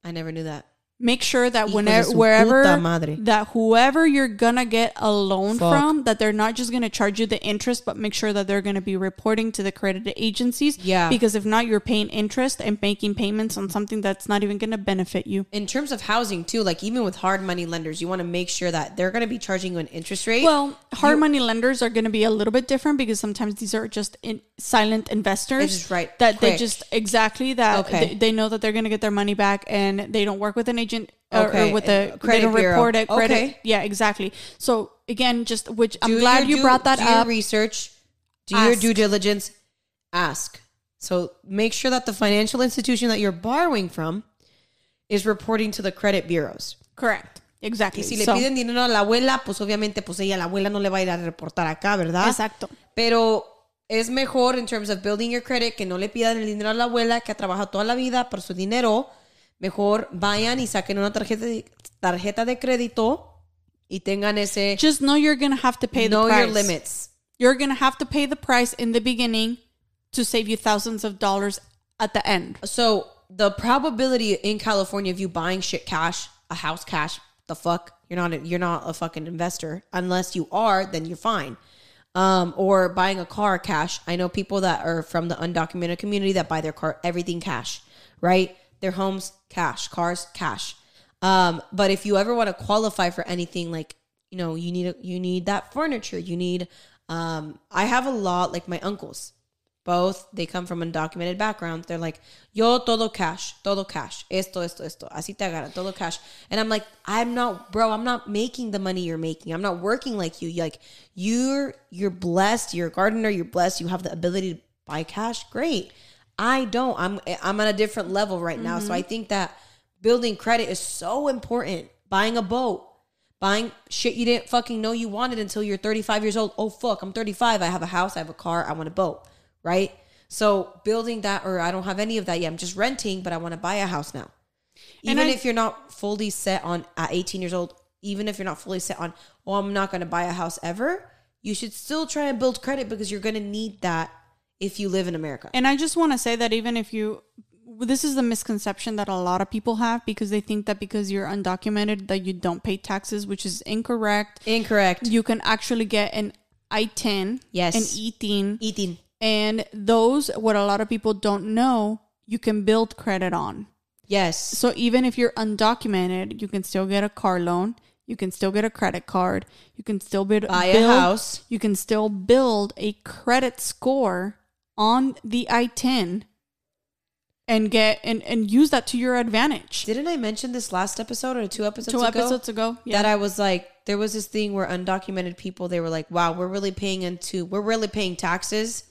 [SPEAKER 2] I never knew that.
[SPEAKER 1] Make sure that whenever wherever that whoever you're gonna get a loan
[SPEAKER 2] Fuck.
[SPEAKER 1] from, that they're not just gonna charge you the interest, but make sure that they're gonna be reporting to the credit agencies.
[SPEAKER 2] Yeah.
[SPEAKER 1] Because if not, you're paying interest and making payments on something that's not even gonna benefit you.
[SPEAKER 2] In terms of housing too, like even with hard money lenders, you want to make sure that they're going to be charging you an interest rate.
[SPEAKER 1] Well, hard money lenders are going to be a little bit different because sometimes these are just in, silent investors.
[SPEAKER 2] Right
[SPEAKER 1] That they just exactly that
[SPEAKER 2] Okay.
[SPEAKER 1] they, they know that they're going to get their money back and they don't work with an agent or,
[SPEAKER 2] Okay,
[SPEAKER 1] or with the
[SPEAKER 2] uh, credit
[SPEAKER 1] report it, credit.
[SPEAKER 2] Okay.
[SPEAKER 1] Yeah, exactly. So again, just which I'm glad
[SPEAKER 2] your
[SPEAKER 1] you
[SPEAKER 2] due-
[SPEAKER 1] brought that
[SPEAKER 2] do your
[SPEAKER 1] up.
[SPEAKER 2] research. Do your due diligence. Ask. So make sure that the financial institution that you're borrowing from is reporting to the credit bureaus.
[SPEAKER 1] Correct. Exactly.
[SPEAKER 2] Y si le
[SPEAKER 1] So-
[SPEAKER 2] piden dinero a la abuela, pues obviamente, pues ella, la abuela no le va a ir a reportar acá, ¿verdad?
[SPEAKER 1] Exacto.
[SPEAKER 2] Pero es mejor en terms of building your credit que no le pidan el dinero a la abuela que ha trabajado toda la vida por su dinero. Mejor vayan y saquen una tarjeta de, tarjeta de crédito y tengan ese
[SPEAKER 1] Just know you're gonna have to pay the
[SPEAKER 2] know
[SPEAKER 1] price.
[SPEAKER 2] your limits.
[SPEAKER 1] You're gonna have to pay the price in the beginning to save you thousands of dollars at the end.
[SPEAKER 2] So the probability in California of you buying shit cash, a house cash, the fuck, you're not a, you're not a fucking investor unless you are, then you're fine. Um, or buying a car cash. I know people that are from the undocumented community that buy their car everything cash, right? Their homes cash, cars cash. Um, but if you ever want to qualify for anything like, you know, you need a, you need that furniture, you need um I have a lot like my uncles both they come from undocumented backgrounds. They're like yo todo cash todo cash esto esto esto así te agarra todo cash. And i'm like i'm not bro i'm not making the money you're making. I'm not working like you. Like you're you're blessed you're a gardener you're blessed you have the ability to buy cash? Great i don't i'm i'm at a different level right now so mm-hmm. i think that building credit is so important buying a boat buying shit you didn't fucking know you wanted until you're 35 years old. Oh fuck, I'm 35. I have a house, I have a car, I want a boat, right? So building that, or I don't have any of that yet. I'm just renting, but I want to buy a house now. Even
[SPEAKER 1] I-
[SPEAKER 2] if you're not fully set on at 18 years old, even if you're not fully set on, oh, I'm not going to buy a house ever, you should still try and build credit because you're going to need that if you live in America.
[SPEAKER 1] And I just want to say that even if you, this is the misconception that a lot of people have because they think that because you're undocumented that you don't pay taxes, which is incorrect.
[SPEAKER 2] Incorrect.
[SPEAKER 1] You can actually get an ITIN,
[SPEAKER 2] Yes.
[SPEAKER 1] an E-10,
[SPEAKER 2] Eating.
[SPEAKER 1] and those what a lot of people don't know, you can build credit on.
[SPEAKER 2] Yes.
[SPEAKER 1] So even if you're undocumented, you can still get a car loan. You can still get a credit card. You can still build,
[SPEAKER 2] Buy a
[SPEAKER 1] build-
[SPEAKER 2] house.
[SPEAKER 1] You can still build a credit score on the ITIN and get and, and use that to your advantage.
[SPEAKER 2] Didn't I mention this last episode or two episodes
[SPEAKER 1] Two
[SPEAKER 2] ago?
[SPEAKER 1] episodes ago, yeah.
[SPEAKER 2] that I was like, there was this thing where undocumented people, they were like, wow, we're really paying into, we're really paying taxes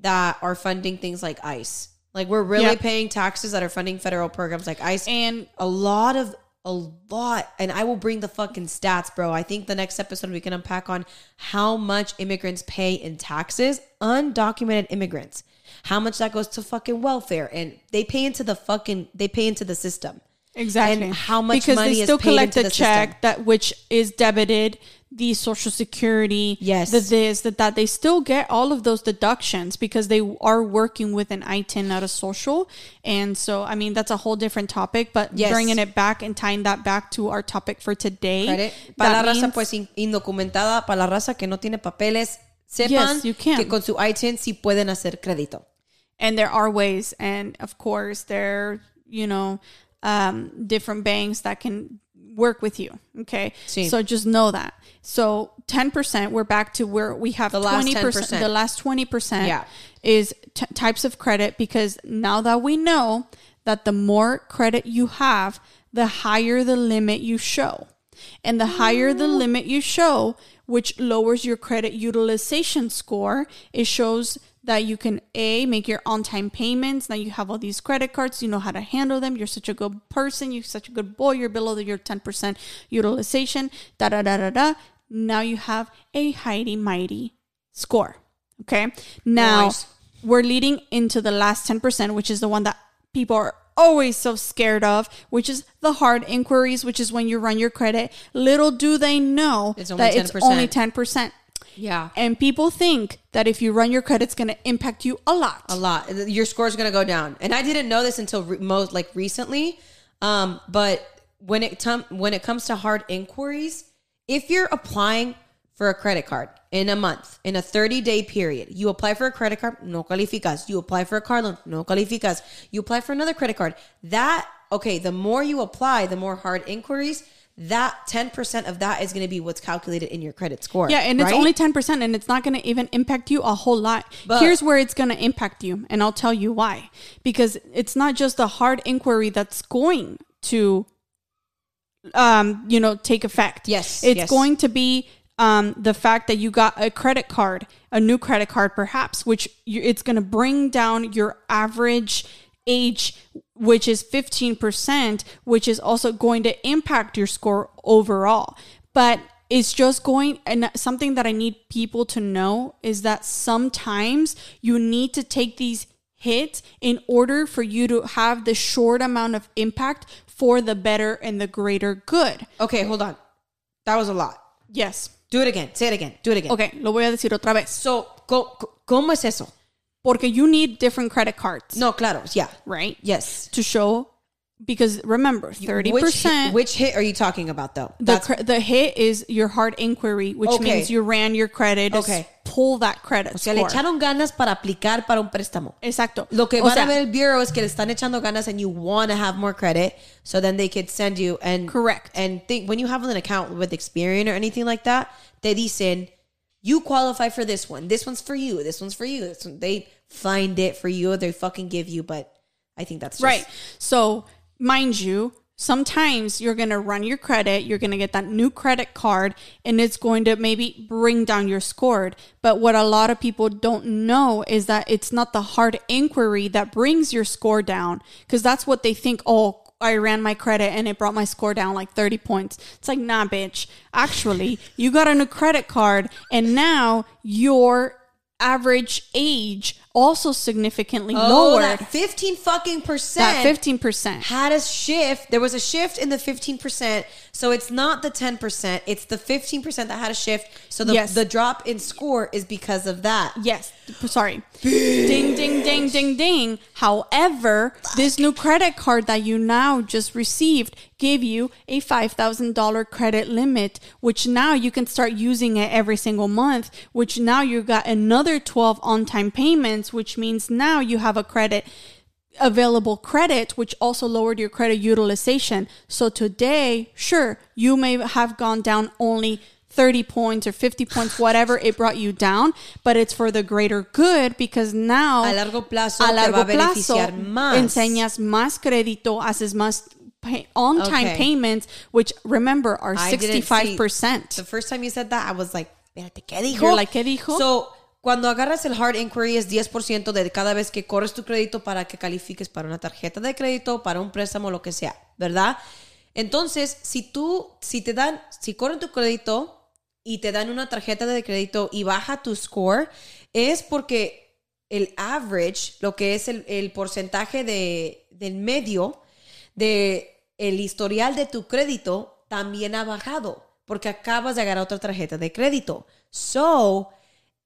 [SPEAKER 2] that are funding things like ICE. Like we're really
[SPEAKER 1] Yep.
[SPEAKER 2] paying taxes that are funding federal programs like ICE.
[SPEAKER 1] and
[SPEAKER 2] a lot of, a lot. And I will bring the fucking stats, bro. I think the next episode we can unpack on how much immigrants pay in taxes, undocumented immigrants. How much that goes to fucking welfare. And they pay into the fucking, they pay into the system.
[SPEAKER 1] Exactly
[SPEAKER 2] and how much
[SPEAKER 1] because
[SPEAKER 2] money
[SPEAKER 1] they
[SPEAKER 2] is
[SPEAKER 1] still
[SPEAKER 2] paid
[SPEAKER 1] collect the
[SPEAKER 2] the
[SPEAKER 1] check
[SPEAKER 2] system.
[SPEAKER 1] that which is debited the social security
[SPEAKER 2] Yes.
[SPEAKER 1] the this that that they still get all of those deductions because they are working with an ITIN not a social and so i mean that's a whole different topic but
[SPEAKER 2] Yes.
[SPEAKER 1] bringing it back and tying that back to our topic for today
[SPEAKER 2] credit. Para la raza pues indocumentada, para la raza que no tiene papeles, sepan
[SPEAKER 1] Yes, you can.
[SPEAKER 2] que con su ITIN sí pueden hacer crédito.
[SPEAKER 1] and there are ways and of course there you know um, different banks that can work with you okay
[SPEAKER 2] Sí.
[SPEAKER 1] so just know that so 10% we're back to where we have
[SPEAKER 2] The last
[SPEAKER 1] 20%
[SPEAKER 2] 10%.
[SPEAKER 1] the last 20%
[SPEAKER 2] Yeah.
[SPEAKER 1] is t- types of credit because now that we know that the more credit you have the higher the limit you show and the higher the limit you show, which lowers your credit utilization score, it shows that you can A, make your on time payments. Now you have all these credit cards, you know how to handle them. You're such a good person, you're such a good boy, you're below your 10% utilization, da da da da da. Now you have a mighty mighty score. Okay. Now
[SPEAKER 2] Nice.
[SPEAKER 1] we're leading into the last 10%, which is the one that people are always so scared of, which is the hard inquiries, which is when you run your credit. Little do they know
[SPEAKER 2] It's
[SPEAKER 1] that it's
[SPEAKER 2] 10%.
[SPEAKER 1] only 10%.
[SPEAKER 2] Yeah.
[SPEAKER 1] And people think that if you run your credit, it's going to impact you a lot.
[SPEAKER 2] A lot. Your score is going to go down. And I didn't know this until re- most like recently. Um, but when it tum- when it comes to hard inquiries, if you're applying for a credit card in a month, in a 30 day period, you apply for a credit card, no calificas. You apply for a car loan, no calificas. You apply for another credit card. That, okay, the more you apply, the more hard inquiries, that 10% of that is going to be what's calculated in your credit score.
[SPEAKER 1] Yeah, and it's only 10%, and it's not going to even impact you a whole lot.
[SPEAKER 2] But-
[SPEAKER 1] Here's where it's going to impact you, and I'll tell you why. Because it's not just the hard inquiry that's going to um, you know, take effect.
[SPEAKER 2] Yes,
[SPEAKER 1] It's
[SPEAKER 2] yes.
[SPEAKER 1] going to be um, the fact that you got a credit card, a new credit card, perhaps, which you, it's going to bring down your average age, which is 15%, which is also going to impact your score overall. But it's just going, and something that I need people to know is that sometimes you need to take these hits in order for you to have the short amount of impact for the better and the greater good.
[SPEAKER 2] Okay, hold on. That was a lot.
[SPEAKER 1] Yes.
[SPEAKER 2] Do it again. Say it again. Do it again.
[SPEAKER 1] Ok, lo voy a decir otra vez.
[SPEAKER 2] So, ¿cómo es eso?
[SPEAKER 1] Porque you need different credit cards,
[SPEAKER 2] No, claro. Yeah.
[SPEAKER 1] right?
[SPEAKER 2] Yes.
[SPEAKER 1] To show, because remember, 30%.
[SPEAKER 2] Which hit, which hit are you talking about, though?
[SPEAKER 1] the, cre- the hit is your hard inquiry, which
[SPEAKER 2] Okay.
[SPEAKER 1] means you ran your credit.
[SPEAKER 2] Okay.
[SPEAKER 1] Pull that credit
[SPEAKER 2] o sea, le echaron ganas para aplicar para un préstamo.
[SPEAKER 1] Exacto.
[SPEAKER 2] Lo que
[SPEAKER 1] O
[SPEAKER 2] van
[SPEAKER 1] sea,
[SPEAKER 2] a ver el bureau es que le están echando ganas and you want to have more credit so then they could send you and
[SPEAKER 1] Correct.
[SPEAKER 2] and think when you have an account with Experian or anything like that, te dicen you qualify for this one. This one's for you. This one's for you. This one, they find it for you. They fucking give you, but I think that's just,
[SPEAKER 1] Right. So, mind you, sometimes you're going to run your credit, you're going to get that new credit card, and it's going to maybe bring down your score. But what a lot of people don't know is that it's not the hard inquiry that brings your score down, because that's what they think, oh, I ran my credit and it brought my score down like 30 points. It's like, nah, bitch. Actually, you got a new credit card and now your average age also significantly
[SPEAKER 2] oh, lower.
[SPEAKER 1] Oh, lowered.
[SPEAKER 2] that 15 fucking percent.
[SPEAKER 1] That 15%.
[SPEAKER 2] had a shift. There was a shift in the 15%. So it's not the 10%, it's the 15% that had a shift. So the,
[SPEAKER 1] Yes.
[SPEAKER 2] the drop in score is because of that.
[SPEAKER 1] Yes, sorry. ding, ding, ding, ding, ding. However, this new credit card that you now just received gave you a $5,000 credit limit, which now you can start using it every single month, which now you got another 12 on time payments, which means now you have a credit available credit, which also lowered your credit utilization. So today, sure, you may have gone down only 30 points or 50 points, whatever it brought you down, but it's for the greater good because now
[SPEAKER 2] A largo plazo
[SPEAKER 1] a
[SPEAKER 2] te
[SPEAKER 1] largo
[SPEAKER 2] va a
[SPEAKER 1] plazo
[SPEAKER 2] beneficiar más.
[SPEAKER 1] enseñas más crédito, haces más pay- on-time
[SPEAKER 2] Okay.
[SPEAKER 1] payments, which remember are
[SPEAKER 2] I didn't see-
[SPEAKER 1] 65%.
[SPEAKER 2] The first time you said that, I was like, espérate, ¿qué dijo?
[SPEAKER 1] You're like, ¿qué dijo?
[SPEAKER 2] So, cuando agarras el hard inquiry es 10% de cada vez que corres tu crédito para que califiques para una tarjeta de crédito, para un préstamo, lo que sea, ¿verdad? Entonces, si tú, si te dan, si corren tu crédito y te dan una tarjeta de crédito y baja tu score, es porque el average, lo que es el, el porcentaje de, del medio de el historial de tu crédito también ha bajado porque acabas de agarrar otra tarjeta de crédito. So,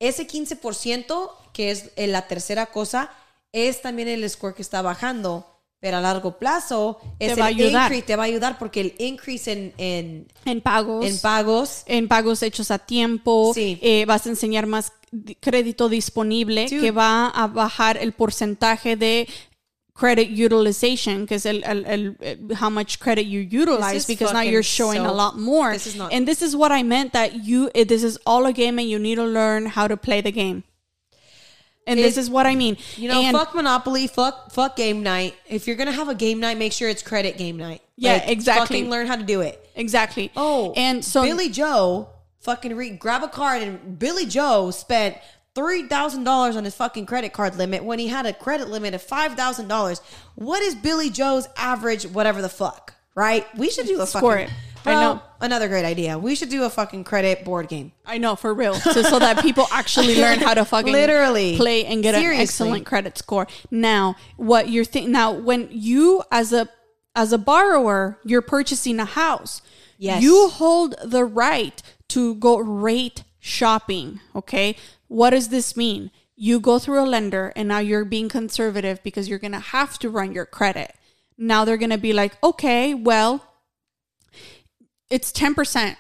[SPEAKER 2] ese 15% que es eh, la tercera cosa es también el score que está bajando, pero a largo plazo es
[SPEAKER 1] Te va a ayudar.
[SPEAKER 2] increase, te va a ayudar porque el increase en, en,
[SPEAKER 1] en pagos.
[SPEAKER 2] en pagos
[SPEAKER 1] en pagos hechos a tiempo,
[SPEAKER 2] Sí.
[SPEAKER 1] eh, vas a enseñar más di- crédito disponible
[SPEAKER 2] Dude.
[SPEAKER 1] que va a bajar el porcentaje de credit utilization because el, el, el- el- how much credit you utilize because now you're showing
[SPEAKER 2] so-
[SPEAKER 1] a lot more
[SPEAKER 2] this is not-
[SPEAKER 1] and this is what i meant that you it, this is all a game and you need to learn how to play the game and this is what i mean
[SPEAKER 2] You know,
[SPEAKER 1] and
[SPEAKER 2] fuck Monopoly, fuck fuck game night. If you're gonna have a game night, make sure it's credit game night.
[SPEAKER 1] Yeah, exactly.
[SPEAKER 2] Fucking learn how to do it.
[SPEAKER 1] exactly
[SPEAKER 2] Oh,
[SPEAKER 1] and so
[SPEAKER 2] Billy Joe fucking re- grab a card and Billy Joe spent three thousand dollars on his fucking credit card limit when he had a credit limit of five thousand dollars. What is Billy Joe's average? Whatever the fuck, right? We should do a
[SPEAKER 1] Score
[SPEAKER 2] fucking.
[SPEAKER 1] it. I know.
[SPEAKER 2] another great idea. We should do a fucking credit board game.
[SPEAKER 1] I know for real, so, so that people actually learn how to fucking
[SPEAKER 2] Literally.
[SPEAKER 1] play and get
[SPEAKER 2] Seriously.
[SPEAKER 1] an excellent credit score. Now, what you're thinking now, when you as a as a borrower, you're purchasing a house.
[SPEAKER 2] Yes.
[SPEAKER 1] you hold the right to go rate shopping. Okay, what does this mean? You go through a lender, and now you're being conservative because you're gonna have to run your credit. Now they're gonna be like, okay, well, it's 10%.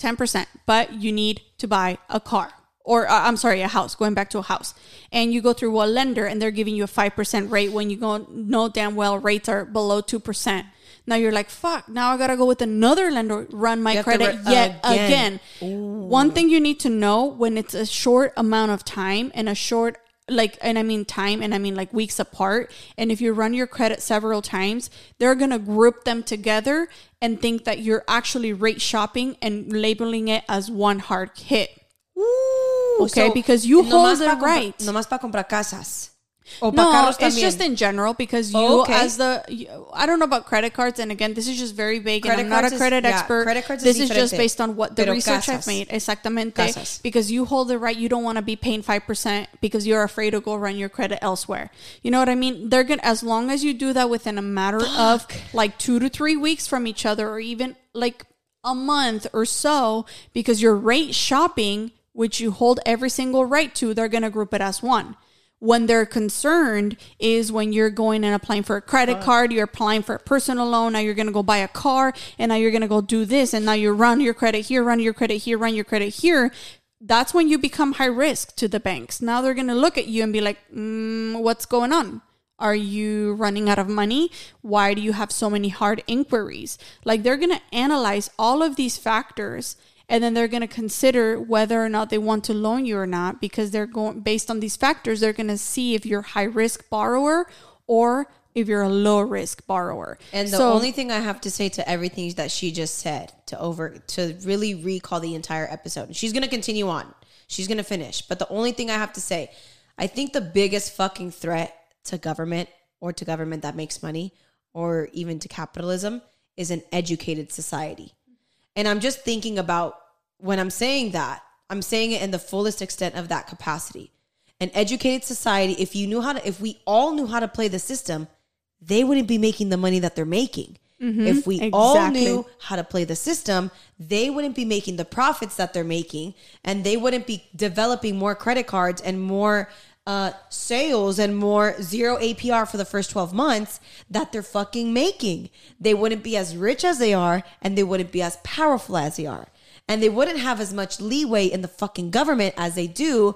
[SPEAKER 1] 10%, but you need to buy a car or uh, I'm sorry, a house, going back to a house. And you go through a lender and they're giving you a 5% rate when you go know damn well rates are below 2%. Now you're like, fuck, now I got to go with another lender, run my
[SPEAKER 2] to
[SPEAKER 1] credit
[SPEAKER 2] re-
[SPEAKER 1] yet
[SPEAKER 2] again.
[SPEAKER 1] again. One thing you need to know when it's a short amount of time and a short like and I mean time and I mean like weeks apart. And if you run your credit several times, they're gonna group them together and think that you're actually rate shopping and labeling it as one hard hit.
[SPEAKER 2] Ooh,
[SPEAKER 1] Okay, because you hold the right.
[SPEAKER 2] Nomás para comprar casas. O
[SPEAKER 1] No, it's
[SPEAKER 2] también.
[SPEAKER 1] just in general because you,
[SPEAKER 2] Oh, okay.
[SPEAKER 1] as the, you- I don't know about credit cards, and again, this is just very vague,
[SPEAKER 2] Credit
[SPEAKER 1] and I'm not a
[SPEAKER 2] cards is-
[SPEAKER 1] credit
[SPEAKER 2] yeah,
[SPEAKER 1] expert.
[SPEAKER 2] credit cards
[SPEAKER 1] this
[SPEAKER 2] is
[SPEAKER 1] is just based on what the
[SPEAKER 2] Pero
[SPEAKER 1] research
[SPEAKER 2] casas.
[SPEAKER 1] I've made. Exactamente,
[SPEAKER 2] Casas.
[SPEAKER 1] because you hold the right, you don't want to be paying five percent because you're afraid to go run your credit elsewhere. You know what I mean? They're gonna, as long as you do that within a matter of like two to three weeks from each other, or even like a month or so, because you're rate shopping, which you hold every single right to, they're gonna group it as one when they're concerned is when you're going and applying for a credit card, you're applying for a personal loan, now you're going to go buy a car, and now you're going to go do this, and now you run your credit here, run your credit here, run your credit here. That's when you become high risk to the banks. Now they're going to look at you and be like, mm, what's going on? Are you running out of money? Why do you have so many hard inquiries? Like they're going to analyze all of these factors and then they're going to consider whether or not they want to loan you or not because they're going based on these factors they're going to see if you're a high risk borrower or if you're a low risk borrower
[SPEAKER 2] And the
[SPEAKER 1] So-
[SPEAKER 2] only thing I have to say to everything that she just said to over to really recall the entire episode. She's gonna continue on. She's gonna finish. But the only thing I have to say, I think the biggest fucking threat to government or to government that makes money or even to capitalism is an educated society. And I'm just thinking about when I'm saying that, I'm saying it in the fullest extent of that capacity. An educated society, if you knew how to, if we all knew how to play the system, they wouldn't be making the money that they're making. if we all knew how to play the system, they wouldn't be making the profits that they're making, and they wouldn't be developing more credit cards and more uh, sales and more zero APR for the first 12 months that they're fucking making. They wouldn't be as rich as they are, and they wouldn't be as powerful as they are. And they wouldn't have as much leeway in the fucking government as they do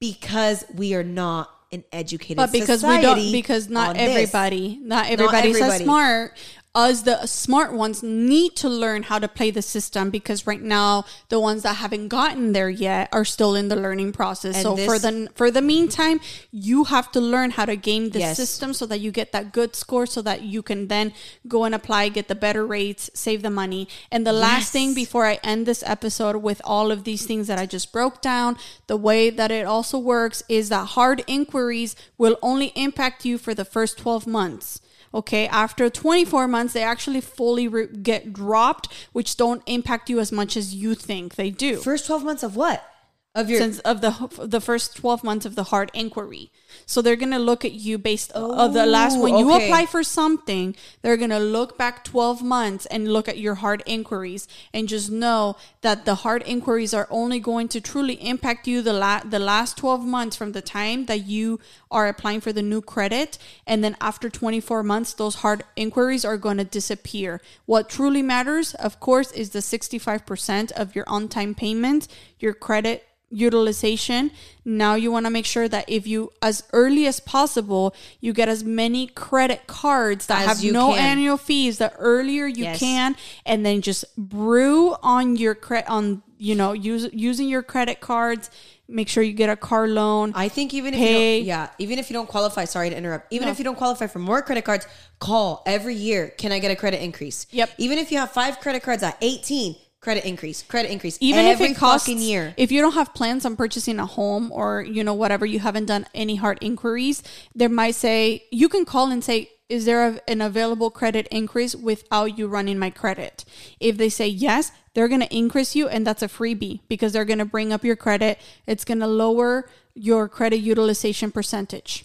[SPEAKER 2] because we are not an educated society.
[SPEAKER 1] but because we don't because not
[SPEAKER 2] on this.
[SPEAKER 1] everybody not everybody's
[SPEAKER 2] everybody.
[SPEAKER 1] smart us the smart ones need to learn how to play the system because right now the ones that haven't gotten there yet are still in the learning process.
[SPEAKER 2] And
[SPEAKER 1] so for the for the meantime you have to learn how to game the
[SPEAKER 2] Yes.
[SPEAKER 1] system so that you get that good score so that you can then go and apply get the better rates save the money. And the last thing before i end this episode with all of these things that i just broke down the way that it also works is that hard inquiries will only impact you for the first 12 months okay after 24 months they actually fully re- get dropped which don't impact you as much as you think they do
[SPEAKER 2] First 12 months of what? Of your
[SPEAKER 1] since of the the first 12 months of the hard inquiry so they're going to look at you based of the last when oh, you
[SPEAKER 2] okay.
[SPEAKER 1] apply for something they're going to look back 12 months and look at your hard inquiries and just know that the hard inquiries are only going to truly impact you the la- the last 12 months from the time that you are applying for the new credit and then after 24 months those hard inquiries are going to disappear what truly matters of course is the 65% of your on-time payment your credit utilization. Now you want to make sure that if you, as early as possible, you get as many credit cards that
[SPEAKER 2] As
[SPEAKER 1] have no
[SPEAKER 2] can.
[SPEAKER 1] annual fees. The earlier you
[SPEAKER 2] Yes.
[SPEAKER 1] can, and then just brew on your credit on you know use using your credit cards. Make sure you get a car loan.
[SPEAKER 2] I think even if
[SPEAKER 1] Pay.
[SPEAKER 2] you yeah, even if you don't qualify, sorry to interrupt. Even
[SPEAKER 1] No.
[SPEAKER 2] if you don't qualify for more credit cards, call every year. Can I get a credit increase?
[SPEAKER 1] Yep.
[SPEAKER 2] Even if you have five credit cards at 18, credit increase, credit increase.
[SPEAKER 1] even
[SPEAKER 2] every
[SPEAKER 1] if it costs
[SPEAKER 2] fucking year.
[SPEAKER 1] if you don't have plans on purchasing a home or you know whatever you haven't done any hard inquiries they might say you can call and say is there a, an available credit increase without you running my credit if they say yes they're going to increase you and that's a freebie because they're going to bring up your credit it's going to lower your credit utilization percentage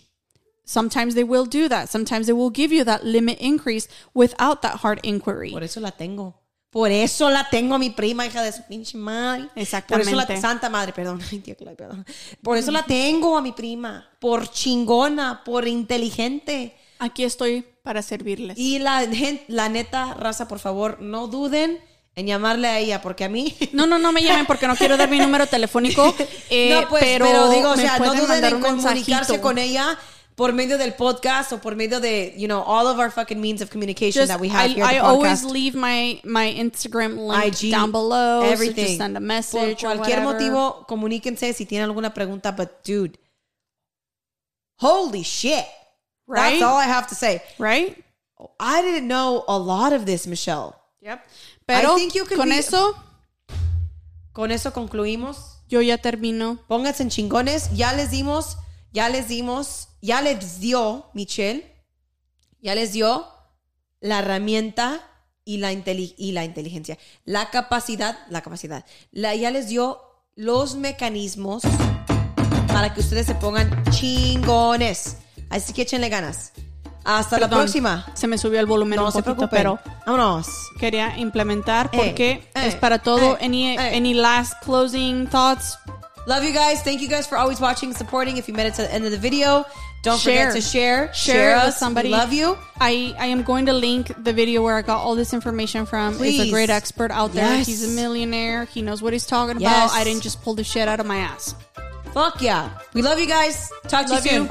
[SPEAKER 1] sometimes they will do that sometimes they will give you that limit increase without that hard inquiry
[SPEAKER 2] Por eso la tengo. Por eso la tengo a mi prima, hija de su pinche madre. Por eso la
[SPEAKER 1] Exactamente.
[SPEAKER 2] santa madre, perdón. Ay, tío, Clay, perdón. Por eso la tengo a mi prima. Por chingona, por inteligente.
[SPEAKER 1] aquí estoy para servirles
[SPEAKER 2] Y la gente, la neta, raza, por favor, no duden en llamarle a ella, porque a mí.
[SPEAKER 1] No, no, no me llamen porque no quiero dar mi número telefónico. eh,
[SPEAKER 2] no, pues, pero,
[SPEAKER 1] pero,
[SPEAKER 2] digo, o sea, no duden en
[SPEAKER 1] un
[SPEAKER 2] comunicarse
[SPEAKER 1] mensajito.
[SPEAKER 2] con ella por medio del podcast o por medio de, you know, all of our fucking means of communication
[SPEAKER 1] Just,
[SPEAKER 2] that we have
[SPEAKER 1] I,
[SPEAKER 2] here
[SPEAKER 1] I always leave my my Instagram link
[SPEAKER 2] IG,
[SPEAKER 1] down below. so
[SPEAKER 2] everything.
[SPEAKER 1] just send a
[SPEAKER 2] Por
[SPEAKER 1] message or
[SPEAKER 2] cualquier motivo, comuníquense si tienen alguna pregunta, but dude, Holy shit.
[SPEAKER 1] Right?
[SPEAKER 2] That's all I have to say.
[SPEAKER 1] right?
[SPEAKER 2] I didn't know a lot of this, Michelle.
[SPEAKER 1] Yep. Pero
[SPEAKER 2] think you
[SPEAKER 1] con
[SPEAKER 2] be-
[SPEAKER 1] eso
[SPEAKER 2] Con eso concluimos.
[SPEAKER 1] yo ya termino.
[SPEAKER 2] Pónganse en chingones. Ya les dimos, ya les dimos, ya les dio, Michelle, ya les dio la herramienta y la, inteli- y la inteligencia. La capacidad, la capacidad. La, ya les dio los mecanismos para que ustedes se pongan chingones. Así que échenle ganas. Hasta la próxima.
[SPEAKER 1] Se me subió el volumen
[SPEAKER 2] No
[SPEAKER 1] un
[SPEAKER 2] se
[SPEAKER 1] poquito, pero
[SPEAKER 2] Vámonos.
[SPEAKER 1] quería implementar
[SPEAKER 2] Eh,
[SPEAKER 1] porque
[SPEAKER 2] eh,
[SPEAKER 1] es para todo.
[SPEAKER 2] eh,
[SPEAKER 1] any
[SPEAKER 2] eh.
[SPEAKER 1] any last closing thoughts?
[SPEAKER 2] Love you guys. Thank you guys for always watching, and supporting. If you made it to the end of the video, don't
[SPEAKER 1] Share.
[SPEAKER 2] forget to share.
[SPEAKER 1] Share with
[SPEAKER 2] us.
[SPEAKER 1] somebody.
[SPEAKER 2] We love you.
[SPEAKER 1] I, I am going to link the video where I got all this information from. He's a great expert out there.
[SPEAKER 2] Yes.
[SPEAKER 1] He's a millionaire. He knows what he's talking
[SPEAKER 2] Yes.
[SPEAKER 1] about. I didn't just pull the shit out of my ass.
[SPEAKER 2] Fuck yeah. We love you guys. Talk to
[SPEAKER 1] Love
[SPEAKER 2] you soon.
[SPEAKER 1] you.